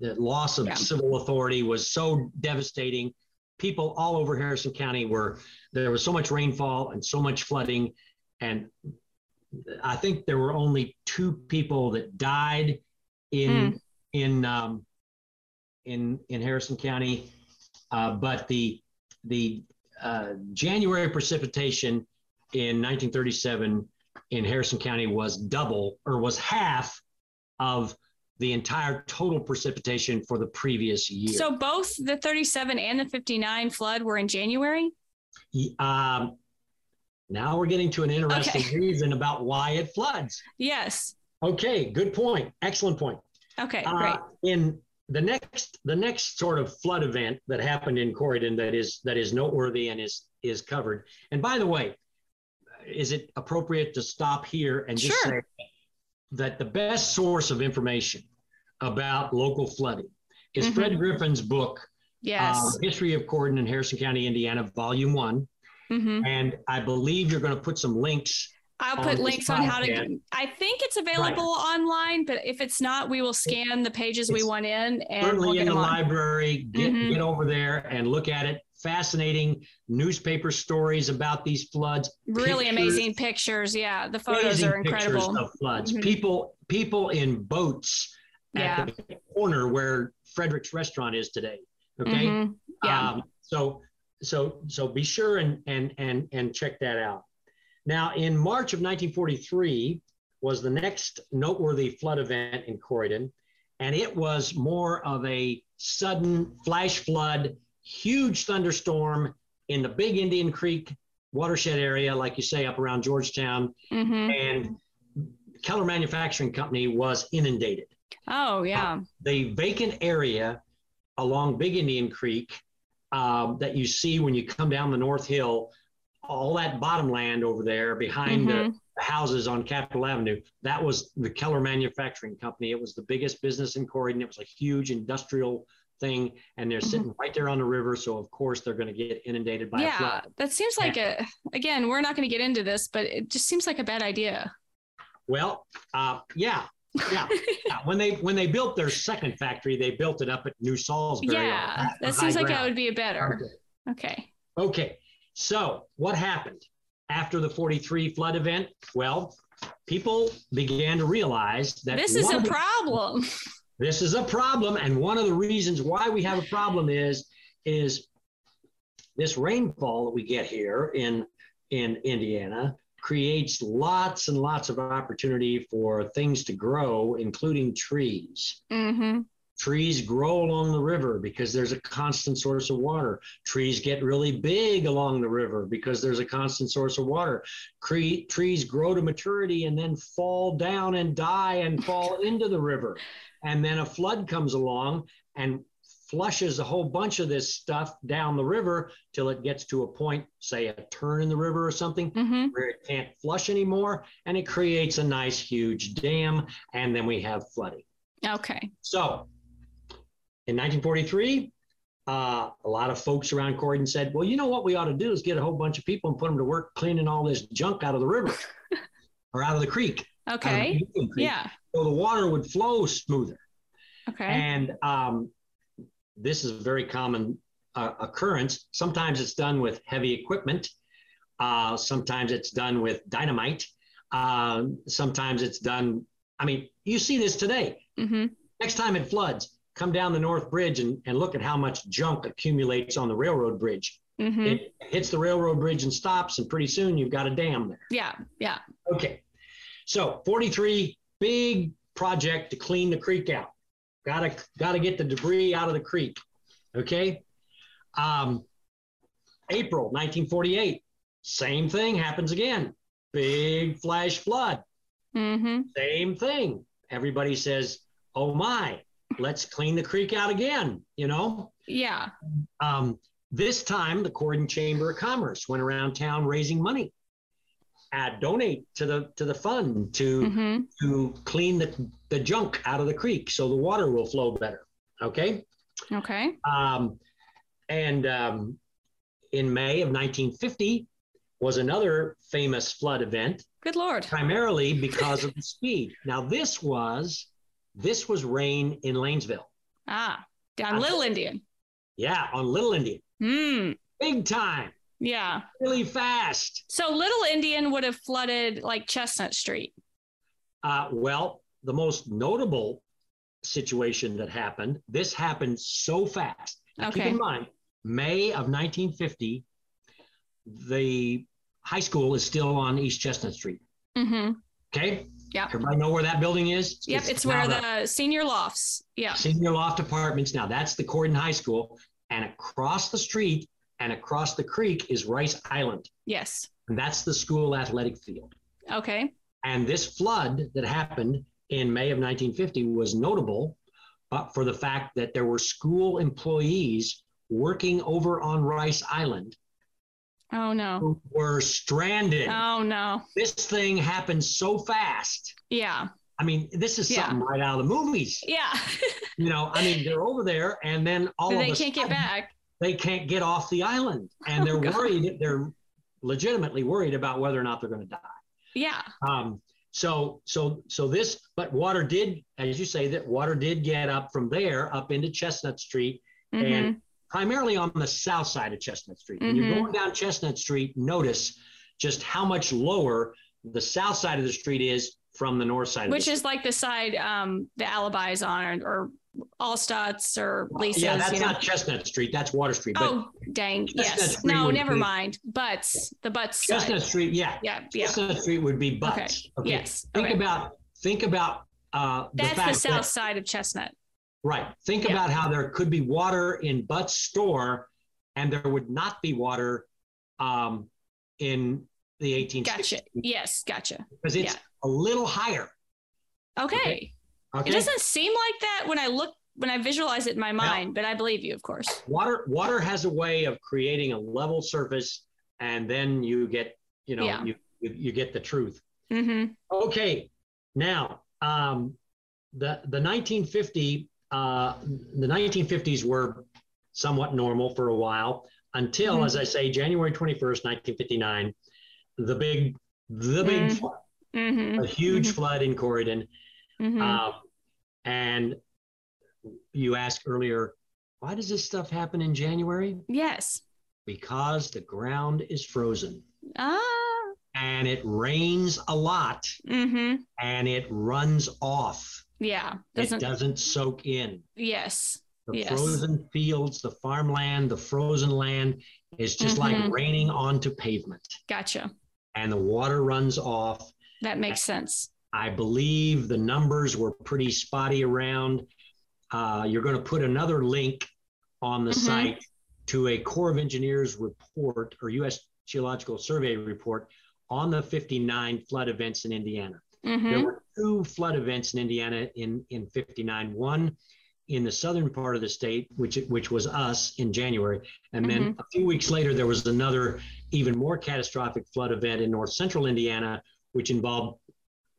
The loss of Yeah. civil authority was so devastating. People all over Harrison County were, there was so much rainfall and so much flooding. And I think there were only two people that died in, in, um, in, in Harrison County. Uh, but the the uh, January precipitation in 1937 in Harrison County was double or was half of the entire total precipitation for the previous year. So both the 37 and the 59 flood were in January? um, now we're getting to an interesting Okay. reason about why it floods. Yes. Okay, good point. Excellent point. Okay, Uh, great. in the next the next sort of flood event that happened in Corydon that is that is noteworthy and is is covered. And by the way, is it appropriate to stop here and just Sure. say that the best source of information about local flooding is Mhm. Fred Griffin's book, Yes. uh, History of Corydon and Harrison County, Indiana, Volume One. Hmm And I believe you're going to put some links. I'll put links on how to. I think it's available online, but if it's not, we will scan the pages we It's want in and certainly we'll in the on. library. Get Mhm. get over there and look at it. Fascinating newspaper stories about these floods. Really pictures, amazing pictures. Yeah, the photos are incredible. Pictures of floods. Mhm. People people in boats Yeah. at the corner where Frederick's restaurant is today. Okay. Mhm. Yeah. Um, so so so be sure and and and and check that out. Now in March of 1943, was the next noteworthy flood event in Corydon, and it was more of a sudden flash flood, huge thunderstorm in the Big Indian Creek watershed area, like you say, up around Georgetown, Mm-hmm. and Keller Manufacturing Company was inundated. Oh yeah. The vacant area along Big Indian Creek um, that you see when you come down the North Hill, all that bottom land over there behind Mhm. the the houses on Capitol Avenue, that was the Keller Manufacturing Company. It was the biggest business in Corydon. It was a huge industrial thing, and they're Mhm. sitting right there on the river. So of course they're going to get inundated by a yeah, flood. that seems like a. Again, we're not going to get into this, but it just seems like a bad idea. Well, uh, yeah, yeah. Yeah, When they when they built their second factory, they built it up at New Salisbury. yeah, that seems like that would be a better. Okay. Okay. Okay, so what happened after the 43 flood event? Well, people began to realize that This is a the- problem. this is a problem, and one of the reasons why we have a problem is is this rainfall that we get here in in Indiana creates lots and lots of opportunity for things to grow, including trees. Mm-hmm. Trees grow along the river because there's a constant source of water. Trees get really big along the river because there's a constant source of water. Cre- trees grow to maturity and then fall down and die and fall into the river. And then a flood comes along and flushes a whole bunch of this stuff down the river till it gets to a point, say a turn in the river or something, Mm-hmm. where it can't flush anymore. And it creates a nice, huge dam. And then we have flooding. Okay. So in 1943, uh, a lot of folks around Corydon said, well, you know what we ought to do is get a whole bunch of people and put them to work cleaning all this junk out of the river or out of the creek. of the Okay. Creek, Yeah. So the water would flow smoother. Okay. And um, this is a very common uh, occurrence. Sometimes it's done with heavy equipment. Uh, sometimes it's done with dynamite. Uh, sometimes it's done, I mean, you see this today. Mm-hmm. Next time it floods, come down the North Bridge and, and look at how much junk accumulates on the railroad bridge. Mm-hmm. It hits the railroad bridge and stops, and pretty soon you've got a dam there. Yeah. Yeah. Okay. So 43, big project to clean the creek out. Gotta gotta get the debris out of the creek. Okay. Um, April 1948, same thing happens again. Big flash flood. Mm-hmm. Same thing. Everybody says, "Oh my, let's clean the creek out again." You know. Yeah. Um, this time, the Corydon Chamber of Commerce went around town raising money. Uh, donate to the to the fund to Mm-hmm. to clean the, the junk out of the creek so the water will flow better. Okay. Okay. Um, and um, in May of 1950 was another famous flood event, Good Lord. primarily because of the speed. Now this was this was rain in Lanesville. Ah, down I- Little Indian. Yeah, on Little Indian, Hmm. big time, Yeah. really fast. So Little Indian would have flooded like Chestnut Street. Uh, well, the most notable situation that happened, this happened so fast. Now, Keep in mind, May of 1950, the high school is still on East Chestnut Street. Mm-hmm. Okay. Yeah. Everybody know where that building is? Yep. It's, where now the senior lofts. Yeah. senior loft apartments. Now that's the Corydon High School, and across the street and across the creek is Rice Island, Yes. and that's the school athletic field. Okay. And this flood that happened in May of 1950 was notable uh, for the fact that there were school employees working over on Rice Island Oh no. who were stranded. Oh no. This thing happened so fast. Yeah. I mean, this is Yeah. something right out of the movies. Yeah. You know, I mean, they're over there, and then all they of a can't get back. they can't get off the island, and Oh, they're God. worried. They're legitimately worried about whether or not they're going to die. Yeah. Um, so, so, so this, but water did, as you say, that water did get up from there up into Chestnut Street, Mhm. and primarily on the south side of Chestnut Street. When you're Mhm. going down Chestnut Street, notice just how much lower the south side of the street is from the north side. of Which is like the side um the alibis on or, or Allstats or Lisa's. yeah, that's you know. not Chestnut Street. That's Water Street. But oh, dang. Chestnut yes. Street No, never be- mind. Butts. The butts. Chestnut side. Street, yeah. Yeah. Yeah. Chestnut Street would be Butts. Okay. Yes. Think Okay. about think about uh, the That's fact the south that side of Chestnut. right. Think Yeah. about how there could be water in Butts store, and there would not be water um, in the 1860s Gotcha. Yes. Gotcha. because it's Yeah. a little higher. Okay. Okay. Okay. It doesn't seem like that when I look when I visualize it in my mind, but I believe you, of course. water water has a way of creating a level surface, and then you get you know Yeah. you, you you get the truth. Mm-hmm. Okay, now um, the the 1950 uh, the 1950s were somewhat normal for a while until, Mhm. as I say, January 21st, 1959, the big the big Mhm. flood, Mm-hmm. a huge Mhm. flood in Corydon, Mm-hmm. um, and you asked earlier, why does this stuff happen in January? yes. Because the ground is frozen Ah. and it rains a lot Mm-hmm. and it runs off. Yeah. it Doesn't. doesn't soak in. Yes. The Yes. frozen fields, the farmland, the frozen land is just like Mhm. raining onto pavement Gotcha. and the water runs off. That makes sense. I believe the numbers were pretty spotty around. Uh, you're going to put another link on the Mhm. site to a Corps of Engineers report or U.S. Geological Survey report on the 59 flood events in Indiana. There Mm-hmm. were two flood events in Indiana in, in 59. One in the southern part of the state, which, which was us in January. And then a few weeks later, there was another even more catastrophic flood event in north central Indiana, which involved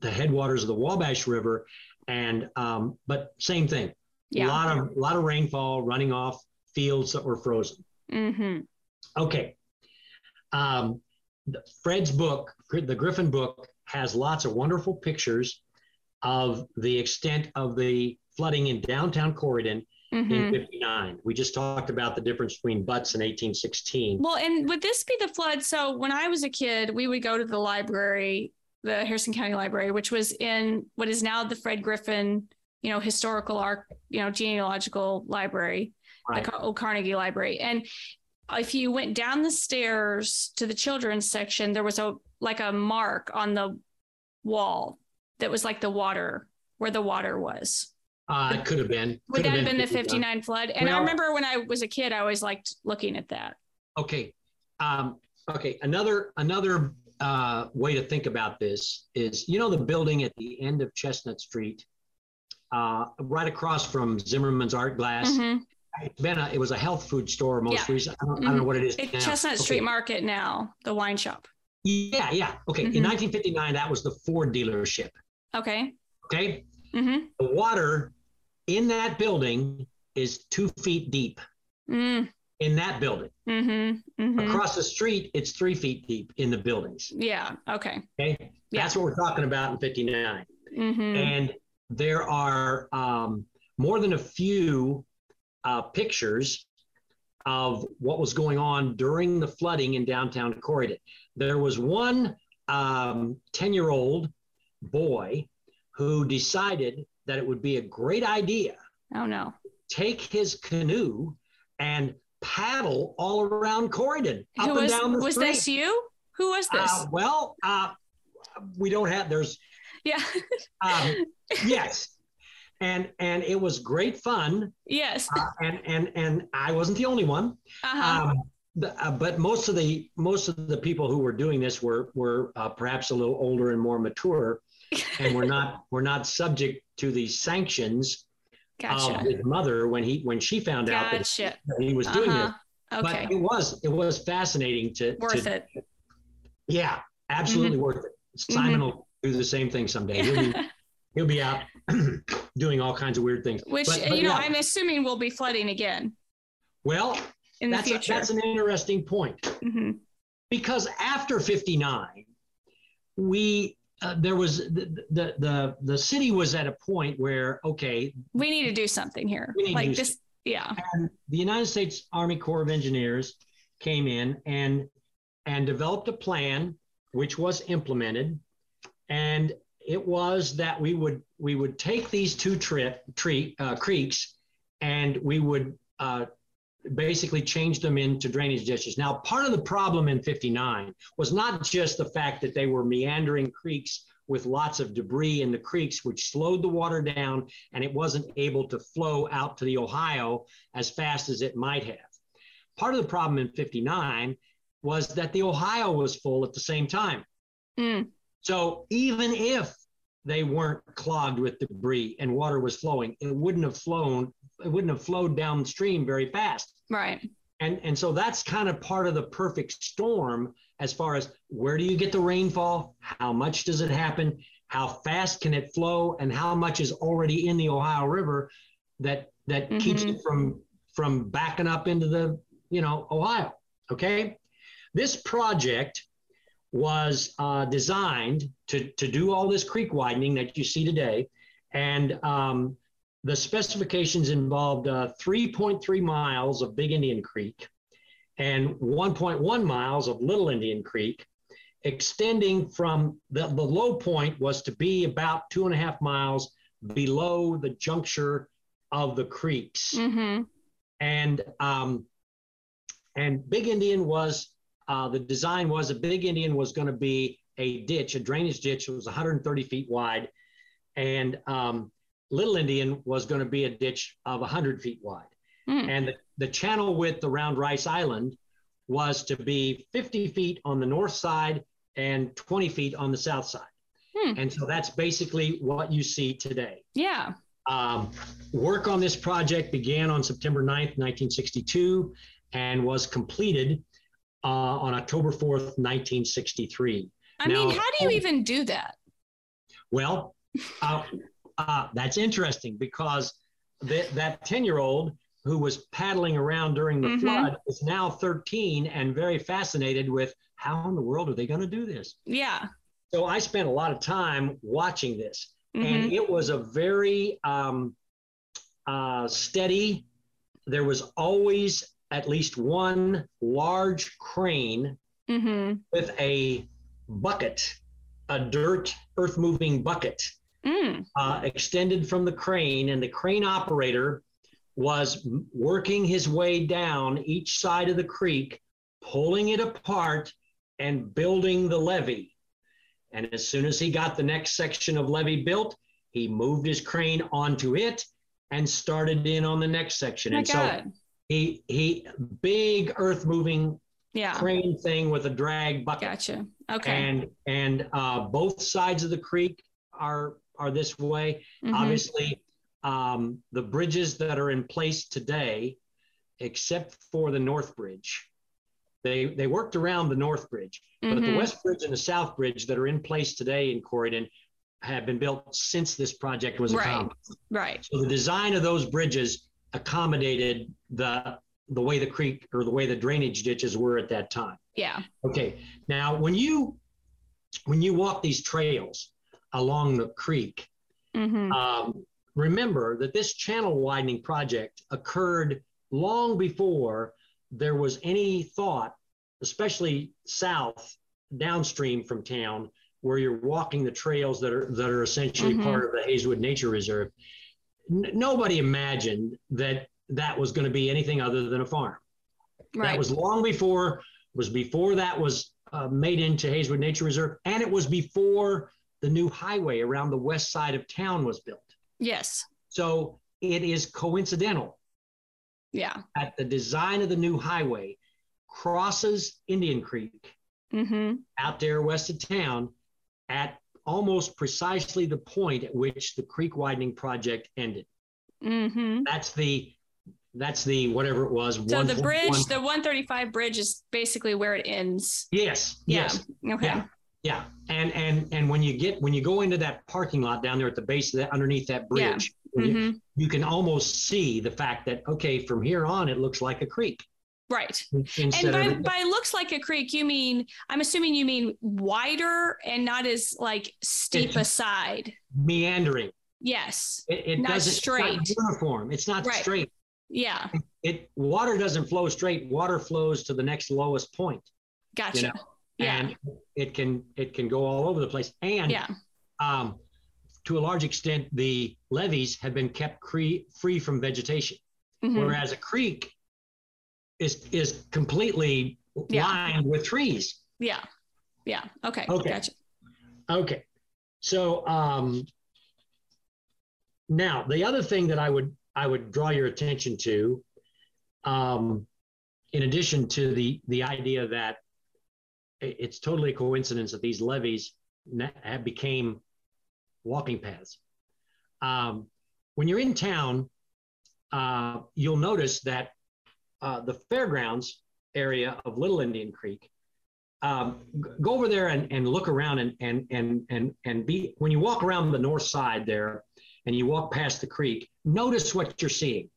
the headwaters of the Wabash River. And, um, but same thing, a lot of, a lot of rainfall running off fields that were frozen. Mm-hmm. Okay. Um, the- Fred's book, the Griffin book, has lots of wonderful pictures of the extent of the flooding in downtown Corydon in Mm-hmm. 59. We just talked about the difference between Butts and 1816. Well, and would this be the flood? So when I was a kid, we would go to the library, the Harrison County Library, which was in what is now the Fred Griffin, you know, historical arc, you know, genealogical library, Right. the old Carnegie Library. And if you went down the stairs to the children's section, there was a like a mark on the wall that was like the water where the water was. Uh, it could have been. Would that have have been the 59. 59 flood? And I remember when I was a kid, I always liked looking at that. Okay. Um, okay. Another another uh, way to think about this is, you know, the building at the end of Chestnut Street, uh, right across from Zimmerman's Art Glass. Mhm. It's been a, it was a health food store most Yeah. recent. I don't, I don't know what it is It's now. Chestnut Okay. Street Market now, the wine shop. Yeah, yeah. Okay. Mhm. In 1959, that was the Ford dealership. Okay. Okay. Mm-hmm. The water in that building is two feet deep Mm, in that building. mm-hmm. Mm-hmm. Across the street, it's three feet deep in the buildings. Yeah. Okay. Okay. Yeah. That's what we're talking about in 59. Mm-hmm. And there are um, more than a few uh, pictures of what was going on during the flooding in downtown Corydon. There was one 10 year old boy who decided that it would be a great idea oh no. take his canoe and paddle all around Corydon up Who and down the was street. this you? Who was this? Uh, well, uh, we don't have. There's yeah. um, yes, and and it was great fun, yes. uh, and and and I wasn't the only one. Uh-huh. Um, uh, but most of the most of the people who were doing this were were uh, perhaps a little older and more mature, and were not were not subject to the sanctions of his mother when he when she found out that he was doing Uh-huh. it. Okay. But it was it was fascinating to Worth to- it. Yeah, absolutely Mm-hmm. worth it. Simon will do the same thing someday. He'll be, he'll be out doing all kinds of weird things. Which But- but you know, yeah. I'm assuming we'll be flooding again well, in the that's, future. that's an interesting point hmm because after 59, we uh, there was the, the the the city was at a point where okay, We need to do something here. We need to like this. Yeah. and the United States Army Corps of Engineers came in and and developed a plan which was implemented and it was that we would we would take these two trip tree uh, creeks and we would uh, basically change them into drainage ditches. Now, part of the problem in 59 was not just the fact that they were meandering creeks with lots of debris in the creeks, which slowed the water down and it wasn't able to flow out to the Ohio as fast as it might have. Part of the problem in 59 was that the Ohio was full at the same time. Mm. So even if they weren't clogged with debris and water was flowing, it wouldn't have flown, it wouldn't have flowed downstream very fast. Right. And, and so that's kind of part of the perfect storm as far as where do you get the rainfall? How much does it happen? How fast can it flow? And how much is already in the Ohio River that that mm-hmm. keeps it from from backing up into the you know Ohio? Okay, this project was uh, designed to to do all this creek widening that you see today, and um, the specifications involved uh, 3.3 miles of Big Indian Creek and 1.1 miles of Little Indian Creek, extending from the, the low point was to be about two and a half miles below the juncture of the creeks. Mm-hmm. And um, and Big Indian was uh, the design was a Big Indian was going to be a ditch, a drainage ditch. It was 130 feet wide, and um, Little Indian was going to be a ditch of 100 feet wide. Mm. And the, the channel width around Rice Island was to be 50 feet on the north side and 20 feet on the south side. Hmm. And so that's basically what you see today. Yeah. Um, work on this project began on September 9th, 1962, and was completed uh, on October 4th, 1963. I now, mean, how do you even do that? Well, uh, uh, that's interesting because th- that 10 year old who was paddling around during the mm-hmm. flood is now 13 and very fascinated with how in the world are they going to do this? Yeah. So I spent a lot of time watching this, mm-hmm. and it was a very um, uh, steady. There was always at least one large crane mm-hmm. with a bucket, a dirt earth moving bucket mm. uh, extended from the crane, and the crane operator was working his way down each side of the creek, pulling it apart and building the levee. And as soon as he got the next section of levee built, he moved his crane onto it and started in on the next section. My and God. so he he big earth moving yeah. crane thing with a drag bucket. Gotcha. Okay. And and uh, both sides of the creek are are this way. Mhm. Obviously, um, the bridges that are in place today, except for the North Bridge, they they worked around the North Bridge, but the Mhm. West Bridge and the South Bridge that are in place today in Corydon have been built since this project was Right. accomplished. Right. So the design of those bridges accommodated the the way the creek or the way the drainage ditches were at that time. Yeah. Okay. Now, when you when you walk these trails along the creek, Mm-hmm. um, remember that this channel widening project occurred long before there was any thought, especially south downstream from town, where you're walking the trails that are that are essentially Mhm. part of the Hayswood Nature Reserve. N- nobody imagined that that was going to be anything other than a farm. right. That was long before was before that was uh, made into Hayswood Nature Reserve, and it was before the new highway around the west side of town was built. yes. So it is coincidental Yeah. that the design of the new highway crosses Indian Creek Mm-hmm. out there west of town at almost precisely the point at which the creek widening project ended. Mm-hmm. That's the that's the whatever it was. So the bridge, one- the 135 bridge is basically where it ends. yes, Yeah. yes, Okay. Yeah. yeah. And and and when you get when you go into that parking lot down there at the base of that underneath that Yeah. bridge, when you- hmm you can almost see the fact that okay, from here on it looks like a creek. Right. Instead And by, by looks like a creek, you mean, I'm assuming you mean wider and not as like steep It's- aside. meandering. Yes. It, it Not doesn't straight. It's not uniform. It's not Right. straight. Yeah. It water doesn't flow straight. Water flows to the next lowest point. Gotcha. know, yeah. And it can it can go all over the place. And yeah. um, to a large extent, the levees have been kept cre- free from vegetation, Mhm. whereas a creek is is completely Yeah. lined with trees. Yeah. Yeah. Okay. Okay. Gotcha. Okay. So um, now the other thing that I would I would draw your attention to, um, in addition to the the idea that it's totally a coincidence that these levees have became walking paths. Um, when you're in town, uh, you'll notice that uh, the fairgrounds area of Little Indian Creek um, go over there and, and look around and, and, and, and, and be, when you walk around the north side there and you walk past the creek, notice what you're seeing.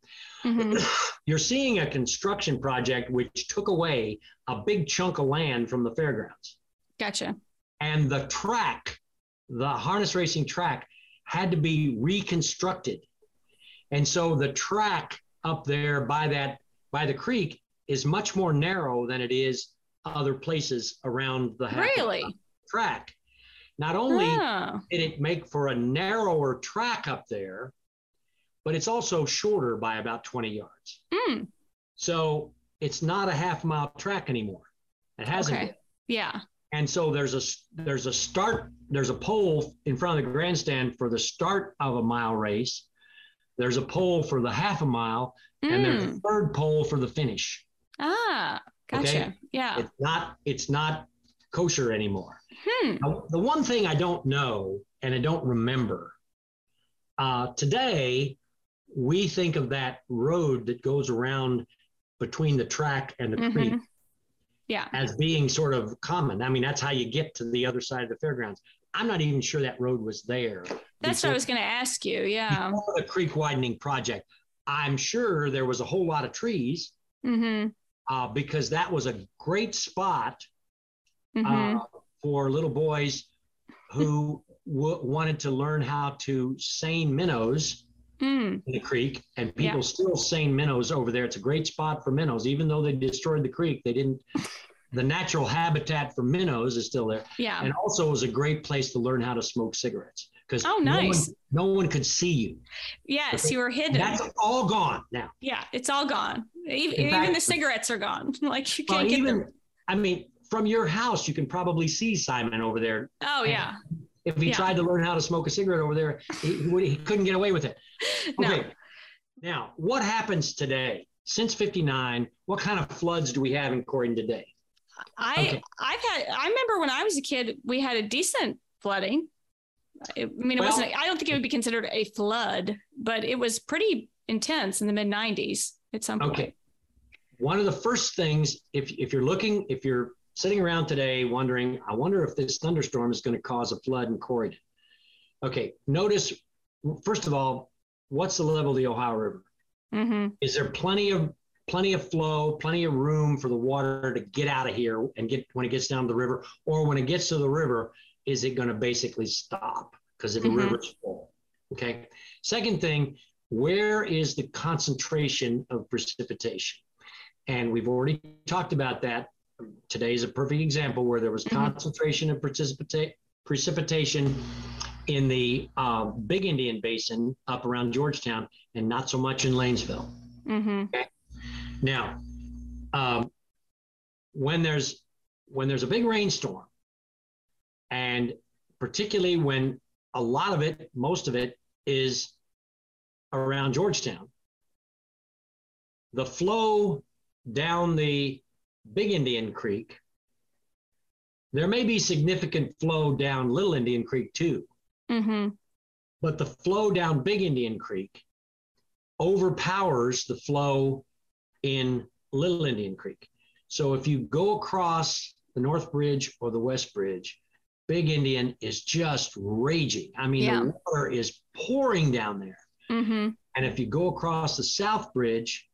Mhm. You're seeing a construction project which took away a big chunk of land from the fairgrounds. Gotcha. And the track, the harness racing track, had to be reconstructed. And so the track up there by that, by the creek is much more narrow than it is other places around the Really? track. Not only Oh. did it make for a narrower track up there, but it's also shorter by about 20 yards. Mm. So it's not a half mile track anymore. It hasn't. Okay. been. Yeah. And so there's a there's a start there's a pole in front of the grandstand for the start of a mile race. There's a pole for the half a mile, and there's a Mm. third pole for the finish. Ah. Gotcha. Okay. Yeah. It's not it's not kosher anymore. Hmm. Now, the one thing I don't know and I don't remember uh, today, we think of that road that goes around between the track and the creek Mhm. Yeah. as being sort of common. I mean, that's how you get to the other side of the fairgrounds. I'm not even sure that road was there. That's what I was going to ask you. Yeah. the creek widening project. I'm sure there was a whole lot of trees Mm-hmm. uh, because that was a great spot Mm-hmm. uh, for little boys who w- wanted to learn how to seine minnows mm. in the creek, and Yeah. people still seine minnows over there. It's a great spot for minnows, even though they destroyed the creek. They didn't. The natural habitat for minnows is still there, Yeah. and also was a great place to learn how to smoke cigarettes because Oh, no, nice. one, no one could see you. Yes, you were hidden. That's all gone now. yeah, it's all gone. Even, fact- even the cigarettes are gone. Like you can't get even them. I mean, from your house, you can probably see Simon over there. Oh yeah. If he Yeah. tried to learn how to smoke a cigarette over there, he, he, couldn't get away with it. No. Okay. Now, what happens today? Since 59, what kind of floods do we have in Corydon today? I Okay. I've had I remember when I was a kid we had a decent flooding. I mean it Well- wasn't I don't think it would be considered a flood, but it was pretty intense in the mid 90s at some point. Okay. One of the first things, if, if you're looking, if you're sitting around today wondering, I wonder if this thunderstorm is going to cause a flood in Corydon. Okay. Notice, first of all, what's the level of the Ohio River? Mhm. is there plenty of plenty of flow plenty of room for the water to get out of here and get when it gets down to the river or when it gets to the river is it going to basically stop because if the Mhm. river's full okay second thing where is the concentration of precipitation and we've already talked about that today is a perfect example where there was Mhm. concentration of precipita- precipitation in the uh, big indian basin up around georgetown and not so much in lanesville Mhm. now, um, when there's when there's a big rainstorm, and particularly when a lot of it, most of it, is around Georgetown, the flow down the Big Indian Creek, there may be significant flow down Little Indian Creek too, Mhm. but the flow down Big Indian Creek overpowers the flow in Little Indian Creek. So if you go across the North Bridge or the West Bridge, Big Indian is just raging. I mean, Yeah. the water is pouring down there. Mhm. And if you go across the South Bridge,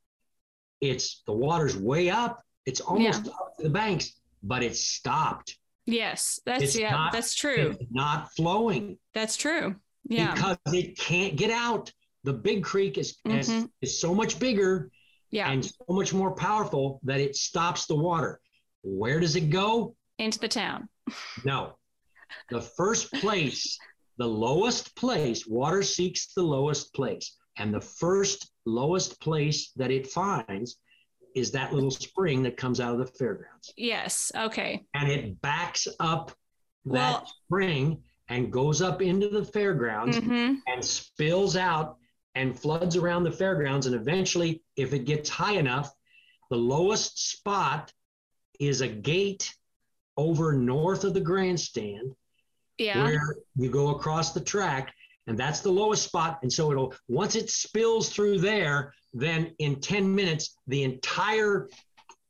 it's the water's way up. It's almost up to the banks, but it's stopped. Yes, that's It's yeah, not- that's true. It's not flowing That's true. Yeah. because it can't get out. The big creek is, is, Mhm. is so much bigger yeah. and so much more powerful that it stops the water. Where does it go? Into the town. No. The first place the lowest place, water seeks the lowest place. And the first lowest place that it finds is that little spring that comes out of the fairgrounds. Yes. Okay. And it backs up that Well- spring and goes up into the fairgrounds hmm and spills out and floods around the fairgrounds. And eventually, if it gets high enough, the lowest spot is a gate over north of the grandstand Yeah. where you go across the track. And that's the lowest spot. And so it'll, once it spills through there, then in 10 minutes, the entire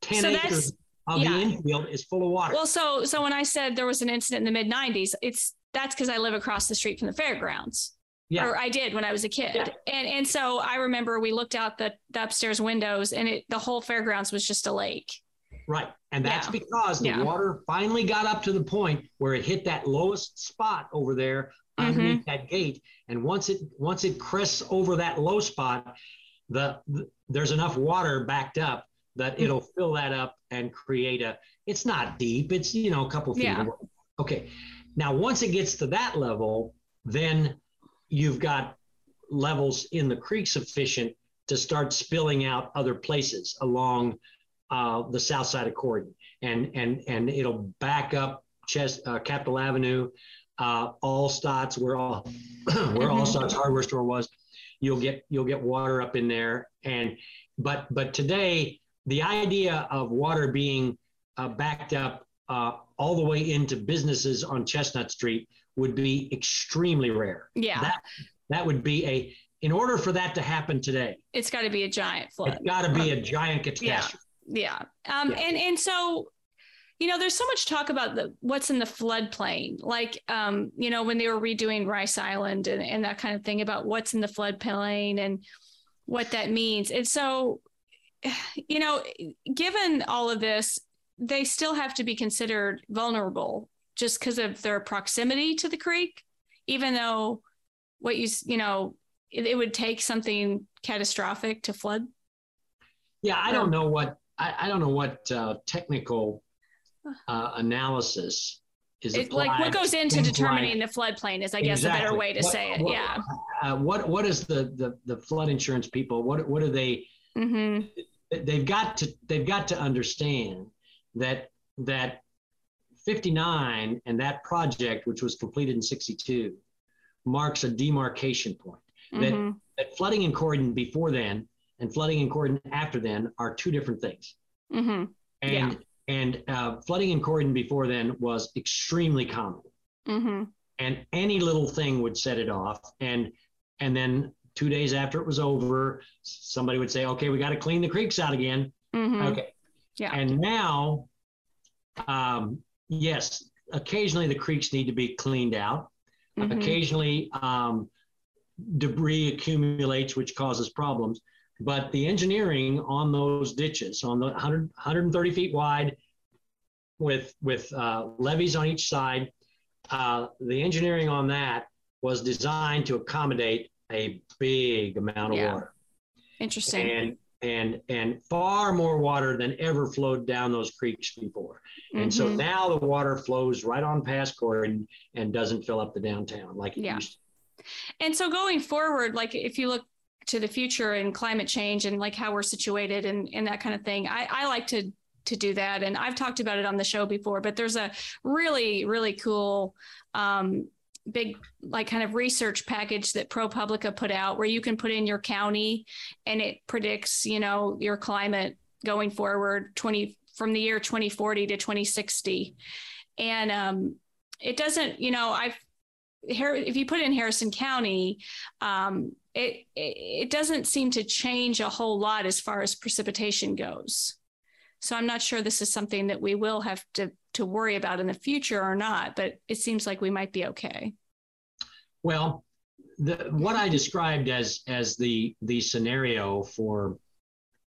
10 So acres of yeah. the infield is full of water. Well, so so when I said there was an incident in the mid '90s, it's that's because I live across the street from the fairgrounds. yeah. Or I did when I was a kid. Yeah. And and so I remember we looked out the, the upstairs windows and it the whole fairgrounds was just a lake. Right. And that's Yeah. because the Yeah. water finally got up to the point where it hit that lowest spot over there Mm-hmm. underneath that gate. And once it once it crests over that low spot, the, the- there's enough water backed up that Mm. it'll fill that up and create a it's not deep, it's you know a couple feet. Yeah. away. Okay. Now once it gets to that level, then you've got levels in the creek sufficient to start spilling out other places along uh, the south side of Corydon, and and and it'll back up Chest, uh, Capitol Avenue, uh, Allstats, where all where Mhm. Allstats hardware store was. You'll get you'll get water up in there, and but but today the idea of water being uh, backed up uh, all the way into businesses on Chestnut Street would be extremely rare. Yeah. That that would be a in order for that to happen today, it's got to be a giant flood. it's got to be a giant catastrophe. Yeah. Um, Yeah. And and so, you know, there's so much talk about the what's in the floodplain, like um, you know, when they were redoing Rice Island and, and that kind of thing about what's in the floodplain and what that means. And so, you know, given all of this, they still have to be considered vulnerable just because of their proximity to the creek, even though what you you know it, it would take something catastrophic to flood. Yeah, I don't know what I, I don't know what uh, technical uh, analysis is like what goes into determining like- the floodplain is, I guess, a better way to What- say it. what- yeah. Uh, what what is the, the the flood insurance people? What what do they? hmm They've got to they've got to understand that that 59 and that project, which was completed in 62, marks a demarcation point. That hmm that flooding in Corydon before then and flooding in Corydon after then are two different things. hmm And Yeah. and uh, flooding in Corydon before then was extremely common, hmm and any little thing would set it off. And and then two days after it was over, somebody would say, "Okay, we got to clean the creeks out again." hmm Okay. Yeah. And now, um, yes, occasionally the creeks need to be cleaned out. Mhm. Occasionally, um, debris accumulates, which causes problems. But the engineering on those ditches, on the 100, 130 feet wide, with with uh, levees on each side, uh, the engineering on that was designed to accommodate a big amount of Yeah. water Interesting. and and and far more water than ever flowed down those creeks before. And so Mhm. now the water flows right on past Corydon and doesn't fill up the downtown like it Yeah. used to. And so going forward, like if you look to the future and climate change and like how we're situated and, and that kind of thing, I, I like to to do that. And I've talked about it on the show before, but there's a really, really cool um, big like kind of research package that ProPublica put out where you can put in your county and it predicts, you know, your climate going forward 20 from the year 2040 to 2060. And um, it doesn't, you know, I've if you put in Harrison County, um, it, it doesn't seem to change a whole lot as far as precipitation goes. So I'm not sure this is something that we will have to to worry about in the future or not, but it seems like we might be okay. Well, the, what I described as as the the scenario for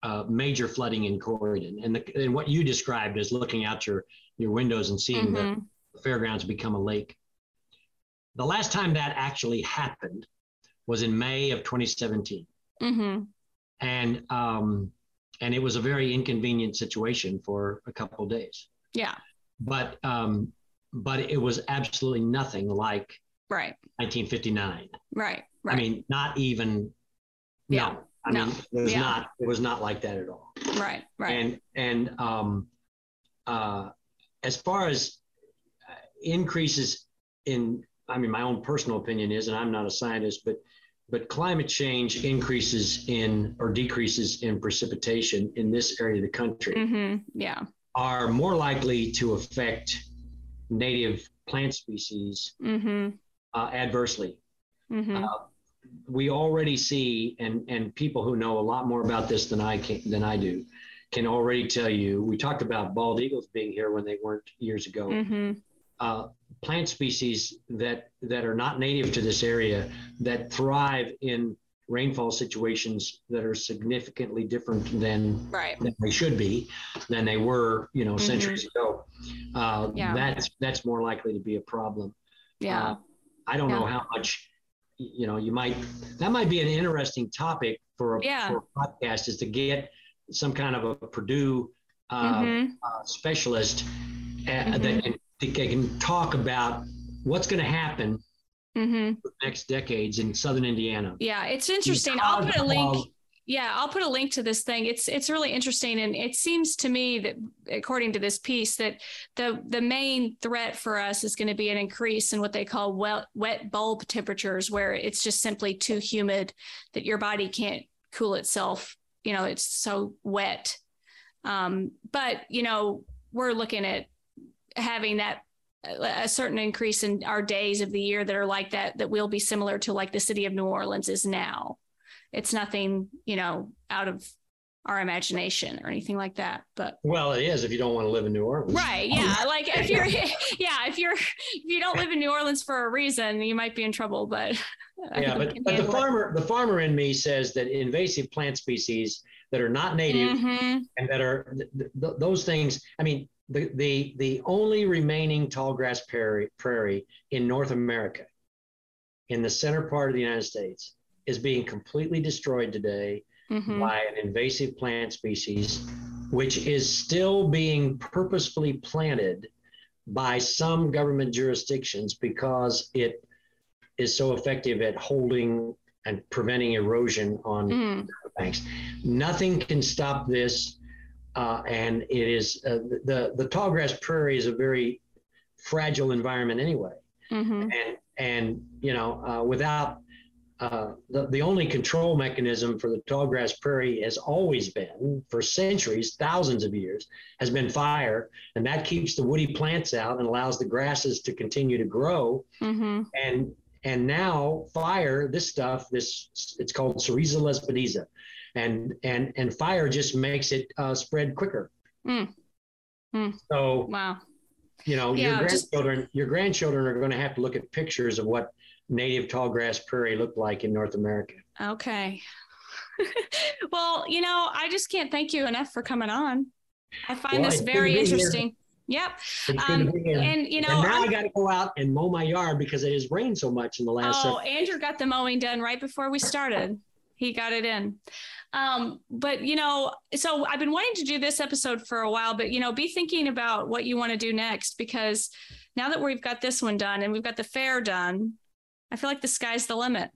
uh, major flooding in Corydon, and, the, and what you described as looking out your your windows and seeing the Mhm. fairgrounds become a lake. The last time that actually happened was in May of 2017. Mhm. and um, and it was a very inconvenient situation for a couple of days. Yeah. But um, but it was absolutely nothing like Right. 1959. Right. Right. I mean, not even. Yeah. No, I No. mean, it was Yeah. not. It was not like that at all. right. Right. And and um, uh, as far as uh, increases in, I mean, my own personal opinion is, and I'm not a scientist, but but climate change increases in or decreases in precipitation in this area of the country hmm Yeah. are more likely to affect native plant species hmm uh, adversely. hmm Uh, we already see, and and people who know a lot more about this than I can than I do, can already tell you. We talked about bald eagles being here when they weren't years ago. hmm Uh, plant species that that are not native to this area that thrive in rainfall situations that are significantly different than Right. than they should be than they were, you know, Mhm. centuries ago. Uh, Yeah. That's that's more likely to be a problem. Yeah. Uh, I don't know how much, you know, you might, that might be an interesting topic for a, Yeah. for a podcast is to get some kind of a Purdue uh, hmm uh, specialist uh, Mhm. that can, that can talk about what's going to happen hmm for the next decades in Southern Indiana. Yeah, it's interesting. I'll put a link. Yeah, I'll put a link to this thing. It's it's really interesting, and it seems to me that, according to this piece, that the the main threat for us is going to be an increase in what they call wet wet bulb temperatures, where it's just simply too humid that your body can't cool itself. You know, it's so wet. Um, but you know, we're looking at having that a certain increase in our days of the year that are like that that will be similar to like the city of New Orleans is now. It's nothing, you know, out of our imagination or anything like that. But Well, it is if you don't want to live in New Orleans. right, yeah, like if you're yeah, if you're if you don't live in New Orleans for a reason, you might be in trouble, but Yeah, but, but the farmer, the farmer in me says that invasive plant species that are not native Mhm. and that are th- th- those things. I mean, the the the only remaining tall grass prairie prairie in North America, in the center part of the United States, is being completely destroyed today Mhm. by an invasive plant species, which is still being purposefully planted by some government jurisdictions because it is so effective at holding and preventing erosion on Mhm. banks. Nothing can stop this, uh, and it is uh, the the tallgrass prairie is a very fragile environment anyway Mhm. and and you know uh, without uh, the, the only control mechanism for the tallgrass prairie has always been for centuries thousands of years has been fire and that keeps the woody plants out and allows the grasses to continue to grow Mhm. and and now fire this stuff this it's called sericea lespedeza and and and fire just makes it uh, spread quicker Mm. Mm. so Wow. you know Yeah, your just- grandchildren your grandchildren are going to have to look at pictures of what native tall grass prairie looked like in north america Okay. well, you know, I just can't thank you enough for coming on. I find Well, this very to be here. interesting. Yep. Um, to be here. and you know, and now I'm- i got to go out and mow my yard because it has rained so much in the last Oh, several Andrew got the mowing done right before we started. He got it in. Um, but you know, so I've been wanting to do this episode for a while, but you know, be thinking about what you want to do next because now that we've got this one done and we've got the fair done, I feel like the sky's the limit.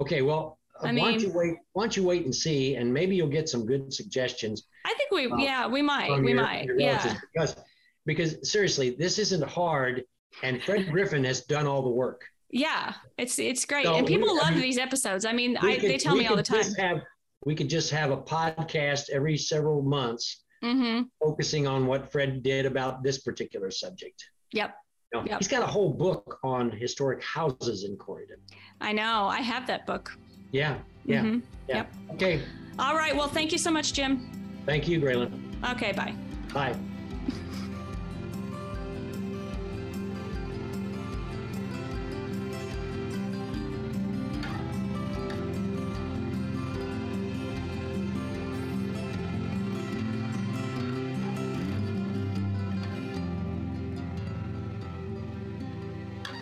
okay well I why don't mean- you wait why don't you wait and see and maybe you'll get some good suggestions I think we, Uh, yeah, we might, we your- might, your yeah, because because seriously this isn't hard and fred griffin has done all the work yeah. It's it's great, So and people we- I love mean, these episodes. I mean, I, they tell me all the time. have- we could just have a podcast every several months hmm focusing on what Fred did about this particular subject. Yep, You know, Yep. He's got a whole book on historic houses in Corydon. I know. I have that book. Yeah, yeah, Mhm. yeah. Yep. Okay. All right. Well, thank you so much, Jim. Thank you, Graylin. Okay. Bye. Bye.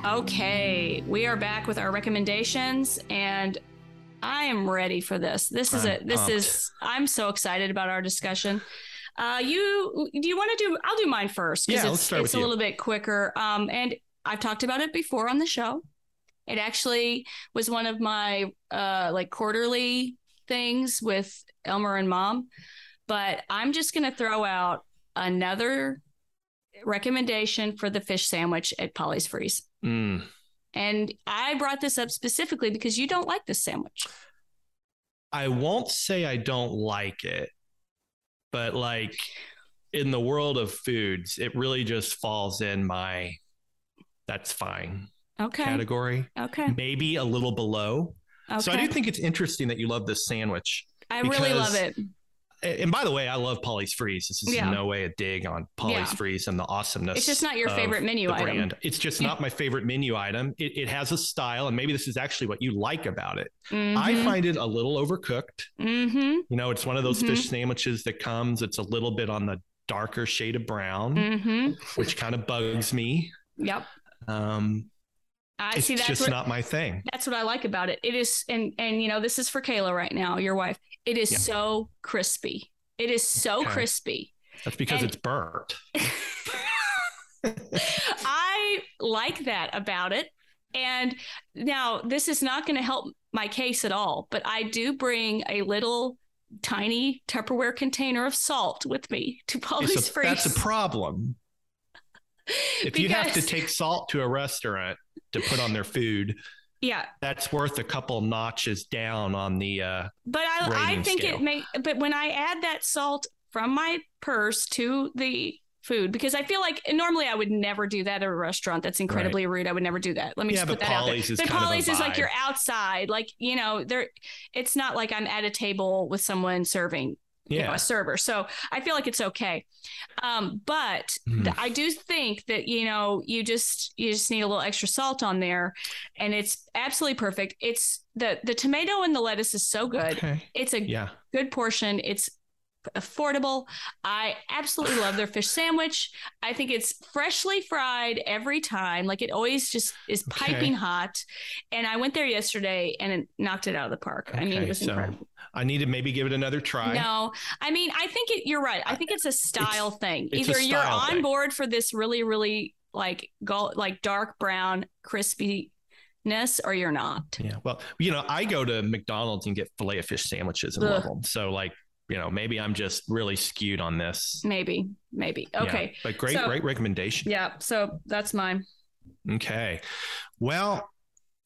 Okay, we are back with our recommendations, and I am ready for this. This is it. This pumped. is. I'm so excited about our discussion. Uh, you do you want to do? I'll do mine first Yeah, because let's it's it's a you. little bit quicker. Um, and I've talked about it before on the show. It actually was one of my uh, like quarterly things with Elmer and Mom, but I'm just going to throw out another recommendation for the fish sandwich at Polly's Freeze. Mm. And I brought this up specifically because you don't like this sandwich. I won't say I don't like it, but like in the world of foods, it really just falls in my that's fine Okay. category. Okay. Maybe a little below. Okay. So I do think it's interesting that you love this sandwich. I really love it. And by the way, I love Polly's Freeze. This is Yeah. in no way a dig on Polly's Yeah. Freeze and the awesomeness. It's just not your favorite menu item. brand. It's just not my favorite menu item. It, it has a style, and maybe this is actually what you like about it. I find it a little overcooked. Mm-hmm. You know, it's one of those Mhm. fish sandwiches that comes. It's a little bit on the darker shade of brown, Mm-hmm. which kind of bugs me. Yep. Um, I it's see. That's just what not my thing. that's what I like about it. It is, and and you know, this is for Kayla right now, your wife. It is Yeah. so crispy. It is so Okay. crispy. That's because and- it's burnt. I like that about it. And now this is not going to help my case at all, but I do bring a little tiny Tupperware container of salt with me to Polly's Freeze. that's a problem. If you have to take salt to a restaurant to put on their food, yeah, that's worth a couple notches down on the. Uh, but I, I think scale. it may. But when I add that salt from my purse to the food, because I feel like normally I would never do that at a restaurant. That's incredibly rude. I would never do that. Let me Yeah, just put that out there. But kind of a Polly's is like you're outside, like you know, there. It's not like I'm at a table with someone serving. You know, yeah, a server. So I feel like it's okay. Um, but Hmm. th- I do think that, you know, you just you just need a little extra salt on there and it's absolutely perfect. It's the the tomato and the lettuce is so good. okay. It's a Yeah, good portion. It's affordable. I absolutely love their fish sandwich. I think it's freshly fried every time. Like it always just is Okay. piping hot. And I went there yesterday and it knocked it out of the park. I mean, it was so incredible. I need to maybe give it another try. No, I mean, I think it, you're right. I think it's a style thing. it's Either you're on thing. board for this really, really like gold, like dark brown crispiness, or you're not. Yeah. Well, you know, I go to McDonald's and get filet of fish sandwiches and love them. So, like, you know, maybe I'm just really skewed on this. Maybe, maybe. Yeah, Okay. but great, So- great recommendation. Yeah. So that's mine. Okay. Well,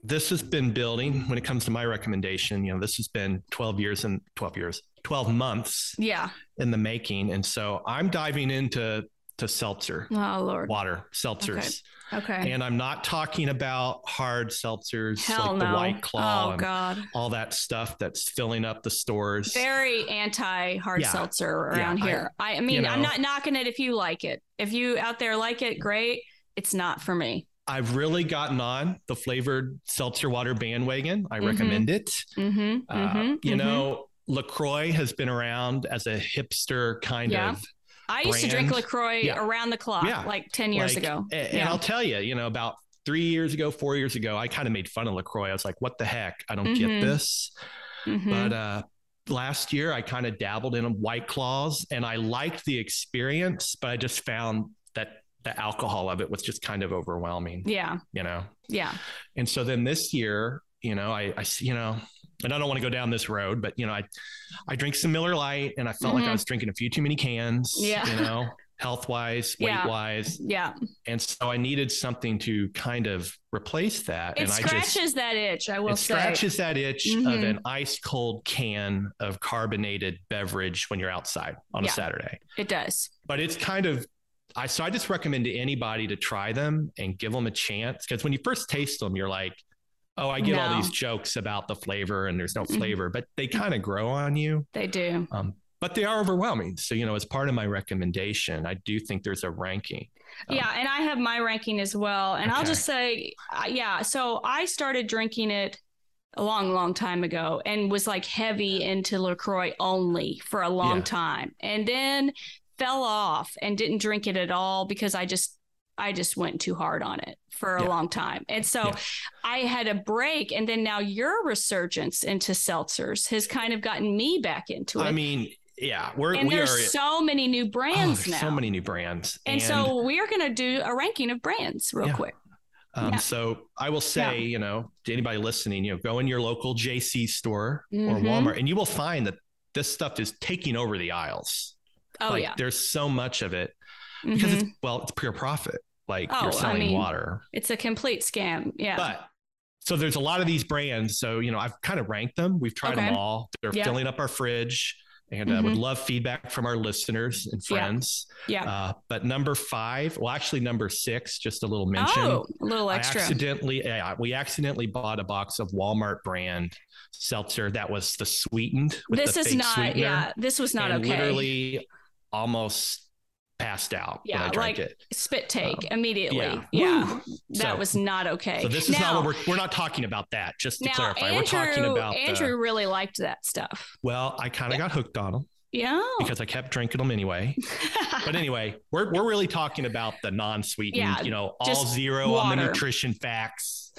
this has been building when it comes to my recommendation. You know, this has been 12 years and 12 years, 12 months Yeah. in the making. And so I'm diving into to seltzer, Oh Lord. water, seltzers. Okay. And I'm not talking about hard seltzers Hell like no. the White Claw oh God. all that stuff that's filling up the stores. Very anti hard Yeah. seltzer around Yeah, here. I, I mean, you I'm not knocking it if you like it. If you out there like it, great. It's not for me. I've really gotten on the flavored seltzer water bandwagon. I Mhm. recommend it. Mm-hmm. Uh, mm-hmm. you know, LaCroix has been around as a hipster kind Yeah. of. I used to drink. LaCroix Yeah. around the clock Yeah. like 10 years like, ago. And, Yeah. I'll tell you, you know, about three years ago, four years ago, I kind of made fun of LaCroix. I was like, what the heck? I don't Mhm. get this. Mhm. But uh, last year, I kind of dabbled in White Claws and I liked the experience, but I just found that the alcohol of it was just kind of overwhelming, yeah. you know? Yeah. And so then this year, you know, I, I you know, and I don't want to go down this road, but you know, I, I drink some Miller Lite, and I felt like Mhm. I was drinking a few too many cans. Yeah. You know, health wise, weight Yeah. wise, Yeah. and so I needed something to kind of replace that. It and I scratches just that itch, I will it say. scratches that itch of Mhm. an ice cold can of carbonated beverage when you're outside on Yeah. a Saturday. It does. But it's kind of I so I just recommend to anybody to try them and give them a chance because when you first taste them, you're like, oh, I get all these jokes about the flavor and there's no Mhm. flavor, but they kind of grow on you. They do. Um, but they are overwhelming. So you know, as part of my recommendation, I do think there's a ranking. Um, yeah, and I have my ranking as well. And I'll just say, uh, yeah. So I started drinking it a long, long time ago, and was like heavy into Lacroix only for a long Yeah. time, and then fell off and didn't drink it at all because I just. I just went too hard on it for a Yeah. long time. And so Yeah. I had a break. And then now your resurgence into seltzers has kind of gotten me back into it. I mean, yeah, we're and we are there's so many new oh, brands there's now. so many new brands. And, so we're going to do a ranking of brands real Yeah. quick. Um, Yeah. So I will say, you know, to anybody listening, you know, go in your local Jay C store or Mhm. Walmart, and you will find that this stuff is taking over the aisles. Oh like, yeah. there's so much of it because Mhm. it's well, it's pure profit. Like Oh, I you're selling mean, water, it's a complete scam. Yeah. but so there's a lot of these brands. So you know, I've kind of ranked them. We've tried Okay. them all. They're Yeah. filling up our fridge, and uh, would Mhm. love feedback from our listeners and friends. yeah. Uh, but number five, well, actually number six, just a little mention. oh, a little extra. I accidentally, yeah, we accidentally bought a box of Walmart brand seltzer that was the sweetened. This the is not. sweetener, Yeah. This was not and okay. Literally, almost passed out Yeah, when I drank like, it. Spit take Um, immediately. yeah. Yeah. That So- was not okay. So this is now, not what we're we're not talking about that. Just to now, clarify, Andrew, we're talking about Andrew the, really liked that stuff. well, I kind of got hooked on them Yeah. because I kept drinking them anyway. But anyway, we're we're really talking about the non-sweetened, Yeah, you know, all zero on the nutrition facts.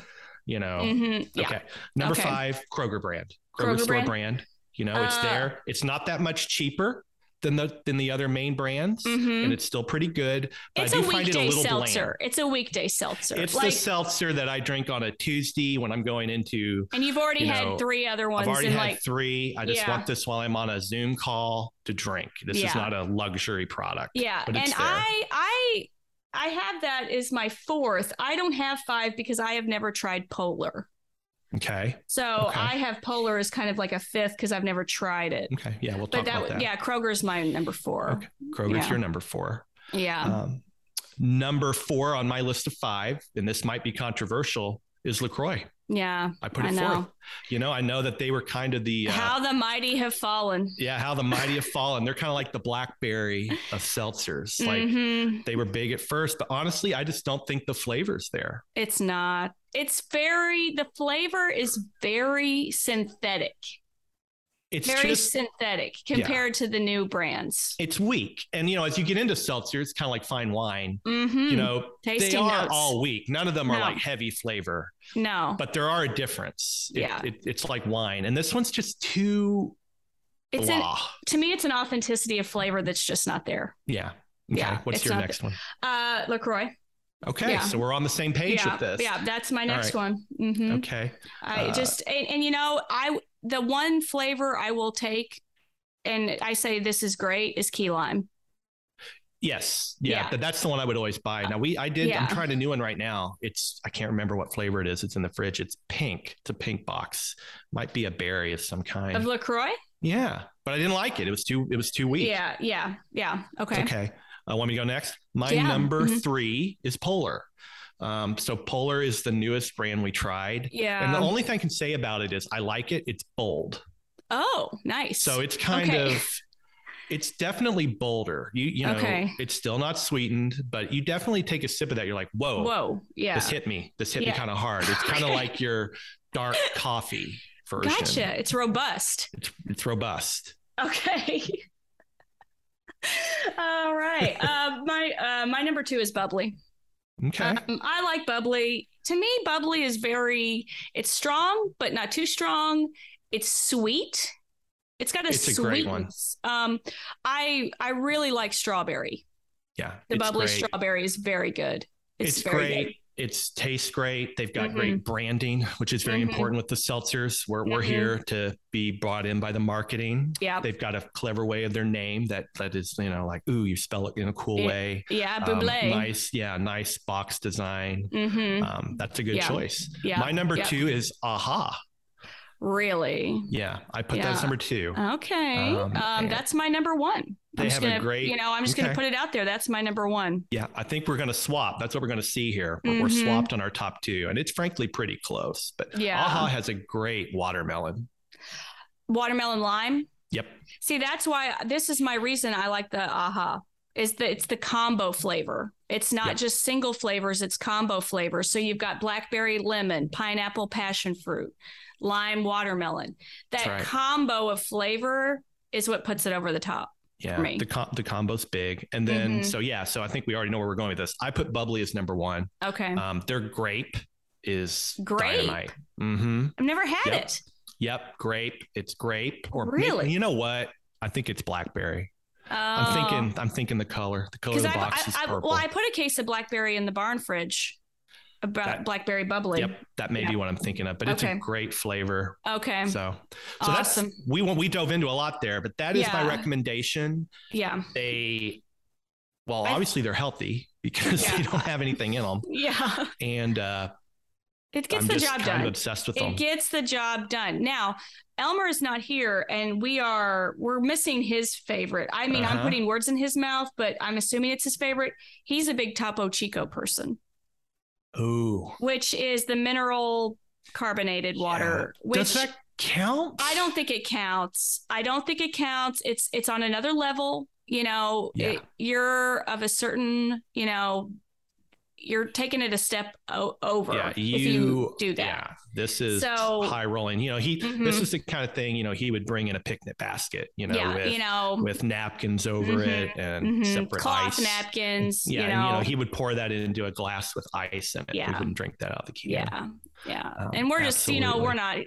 You know, Mhm, Yeah. Okay. Number Okay. five, Kroger brand. Kroger, Kroger store brand? brand. You know, it's Uh, there. It's not that much cheaper than the than the other main brands, Mhm. and it's still pretty good. But It's I a do find it a little seltzer. bland. It's a weekday seltzer. It's like, the seltzer that I drink on a Tuesday when I'm going into. and you've already you had know, three other ones, I've already had like, three. I just Yeah. want this while I'm on a Zoom call to drink. This Yeah. is not a luxury product. yeah. And there. I, I, I have that as my fourth. I don't have five because I have never tried Polar. Okay. So Okay. I have Polar as kind of like a fifth because I've never tried it. Okay. Yeah, we'll But talk that, about that. yeah, Kroger's my number four. Okay. Kroger's Yeah. your number four. Yeah. Um, number four on my list of five, and this might be controversial, is Lacroix. yeah. I put I it know. forth. You know, I know that they were kind of the uh, How the mighty have fallen. yeah, how the mighty have fallen. They're kind of like the blackberry of seltzers. Like Mhm. they were big at first, but honestly, I just don't think the flavor's there. It's not. It's very, the flavor is very synthetic, It's very just synthetic compared to the new brands. it's weak. And you know, as you get into seltzer, it's kind of like fine wine. Mm-hmm. You know, they are notes. all weak. None of them are No. like heavy flavor, no, but there are a difference. It- Yeah. it- it's like wine, and this one's just too it's an, to me, it's an authenticity of flavor that's just not there. yeah. Okay. Yeah, What's your next one? Uh, Lacroix. Okay, Yeah. so we're on the same page yeah, with this. yeah, that's my next right. one. hmm Okay. I Uh, just and, and you know I the one flavor I will take, and I say this is great is key lime. Yes. Yeah. Yeah. That's the one I would always buy. Now we I did Yeah. I'm trying a new one right now. It's I can't remember what flavor it is. It's in the fridge. It's pink. It's a pink box. Might be a berry of some kind. Of Lacroix, yeah. But I didn't like it. It was too it was too weak. yeah, yeah, yeah. Okay, Okay. Uh, want me to go next? My Yeah. number Mhm. three is Polar. Um, so Polar is the newest brand we tried. yeah. And the only thing I can say about it is I like it. It's bold. oh, nice. So it's kind Okay. of it's definitely bolder. You you know, Okay. it's still not sweetened, but you definitely take a sip of that. You're like, whoa, whoa, yeah, this hit me. This hit me kind of hard. It's kind of like your dark coffee version. gotcha. It's robust. It's, it's robust. Okay. All right. Uh, my uh, my number two is bubly. Okay. Um, I like bubly. To me, bubly is very. It's strong, but not too strong. It's sweet. It's got a It's a great one. sweetness. Um, I I really like strawberry. yeah. The bubly great. strawberry is very good. It's, It's, very great. good. It's tastes great. They've got Mhm. great branding, which is very Mhm. important with the seltzers. We're, we're Mhm. here to be brought in by the marketing. Yeah. They've got a clever way of their name that that is, you know, like, ooh, you spell it in a cool Yeah. way. Yeah. Um, nice, yeah, nice box design. mm-hmm. Um, that's a good Yeah. choice. Yeah. My number two is Aha. Really. Yeah, I put that as number two. Okay. Um, Um, that's my number one. they I'm just have a gonna, great- you know, I'm just gonna put it out there. That's my number one. Yeah, I think we're going to swap. That's what we're going to see here. We're, we're swapped on our top two, and it's frankly pretty close. But Yeah. Aha has a great watermelon. Watermelon lime. Yep. See, that's why this is my reason I like the aha. Is that it's the combo flavor. It's not Yep. just single flavors, it's combo flavors. So you've got blackberry lemon, pineapple passion fruit, lime watermelon. That right. combo of flavor is what puts it over the top. Yeah, me. the com- the combo's big, and then Mhm. so yeah, so I think we already know where we're going with this. I put bubly as number one. Okay. Um, their grape is Grape? dynamite. Mm-hmm. I've never had yep. it. Yep, grape. It's grape, or maybe- Really? you know what? I think it's blackberry. Oh. I'm thinking. I'm thinking the color. The color of the I, box is I, I, purple. well, I put a case of blackberry in the barn fridge. About That- blackberry bubly. Yep, that may Yeah. be what I'm thinking of, but it's Okay. a great flavor. Okay. So, so Awesome. that's we went- we dove into a lot there, but that is my recommendation. yeah. They, well, I- obviously they're healthy because they don't have anything in them, Yeah. and uh, It gets I'm the job kind done. of obsessed with them. It gets the job done. Now, Elmer is not here and we are we're missing his favorite. I mean, I'm Uh-huh. putting words in his mouth, but I'm assuming it's his favorite. He's a big Topo Chico person, Ooh, which is the mineral carbonated water, which does that count? I don't think it counts. I don't think it counts. It's it's on another level. You know, Yeah. it- you're of a certain, you know, you're taking it a step o- over Yeah, if you do that. Yeah, this is So- high rolling. You know, he Mhm. this is the kind of thing you know he would bring in a picnic basket. You know, yeah, with you know, with napkins over Mhm, it and mhm. separate cloth ice. napkins. Yeah, you and, know, you know he would pour that into a glass with ice in it. Yeah. We wouldn't drink that out of the can. yeah, yeah. Um, and we're just, you know, we're not. I,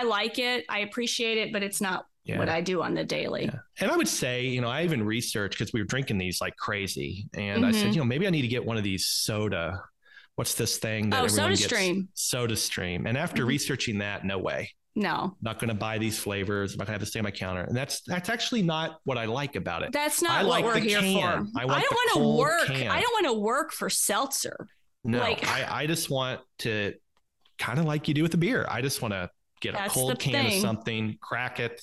I like it. I appreciate it, but it's not Yeah. what I do on the daily. Yeah. And I would say, you know, I even researched because we were drinking these like crazy. And I said, Mhm. you know, maybe I need to get one of these soda. What's this thing that Oh, everyone Soda? Stream. Soda Stream. And after Mhm. researching that, no way. No, Not going to buy these flavors. I'm not going to have to stay on my counter. And that's that's actually not what I like about it. that's not I what like we're here can. for. I want don't want to work. can. I don't want to work for seltzer. No, like- I, I just want to kind of like you do with the beer. I just want to get a cold can thing. of something, crack it,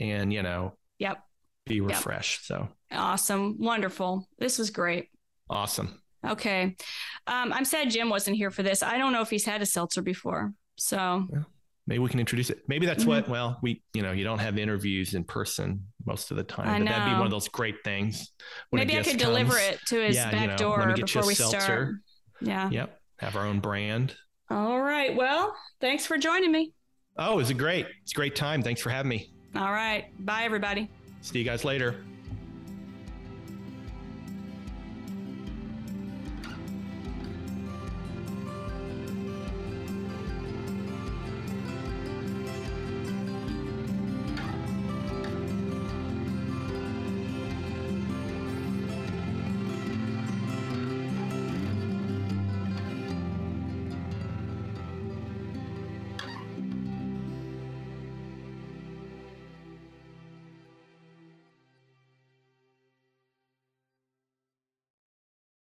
and you know, Yep. be refreshed. So Awesome. Wonderful. This was great. awesome. Okay. Um, I'm sad Jim wasn't here for this. I don't know if he's had a seltzer before. So Maybe we can introduce it. Maybe that's Mhm. what. Well, we you know you don't have interviews in person most of the time, I but that'd be one of those great things. maybe I could deliver it to his Yeah, you back know, door you before we start. Yeah. Yep, have our own brand. All right. Well, thanks for joining me. Oh, it's a great. It's a great time. Thanks for having me. All right. Bye, everybody. See you guys later.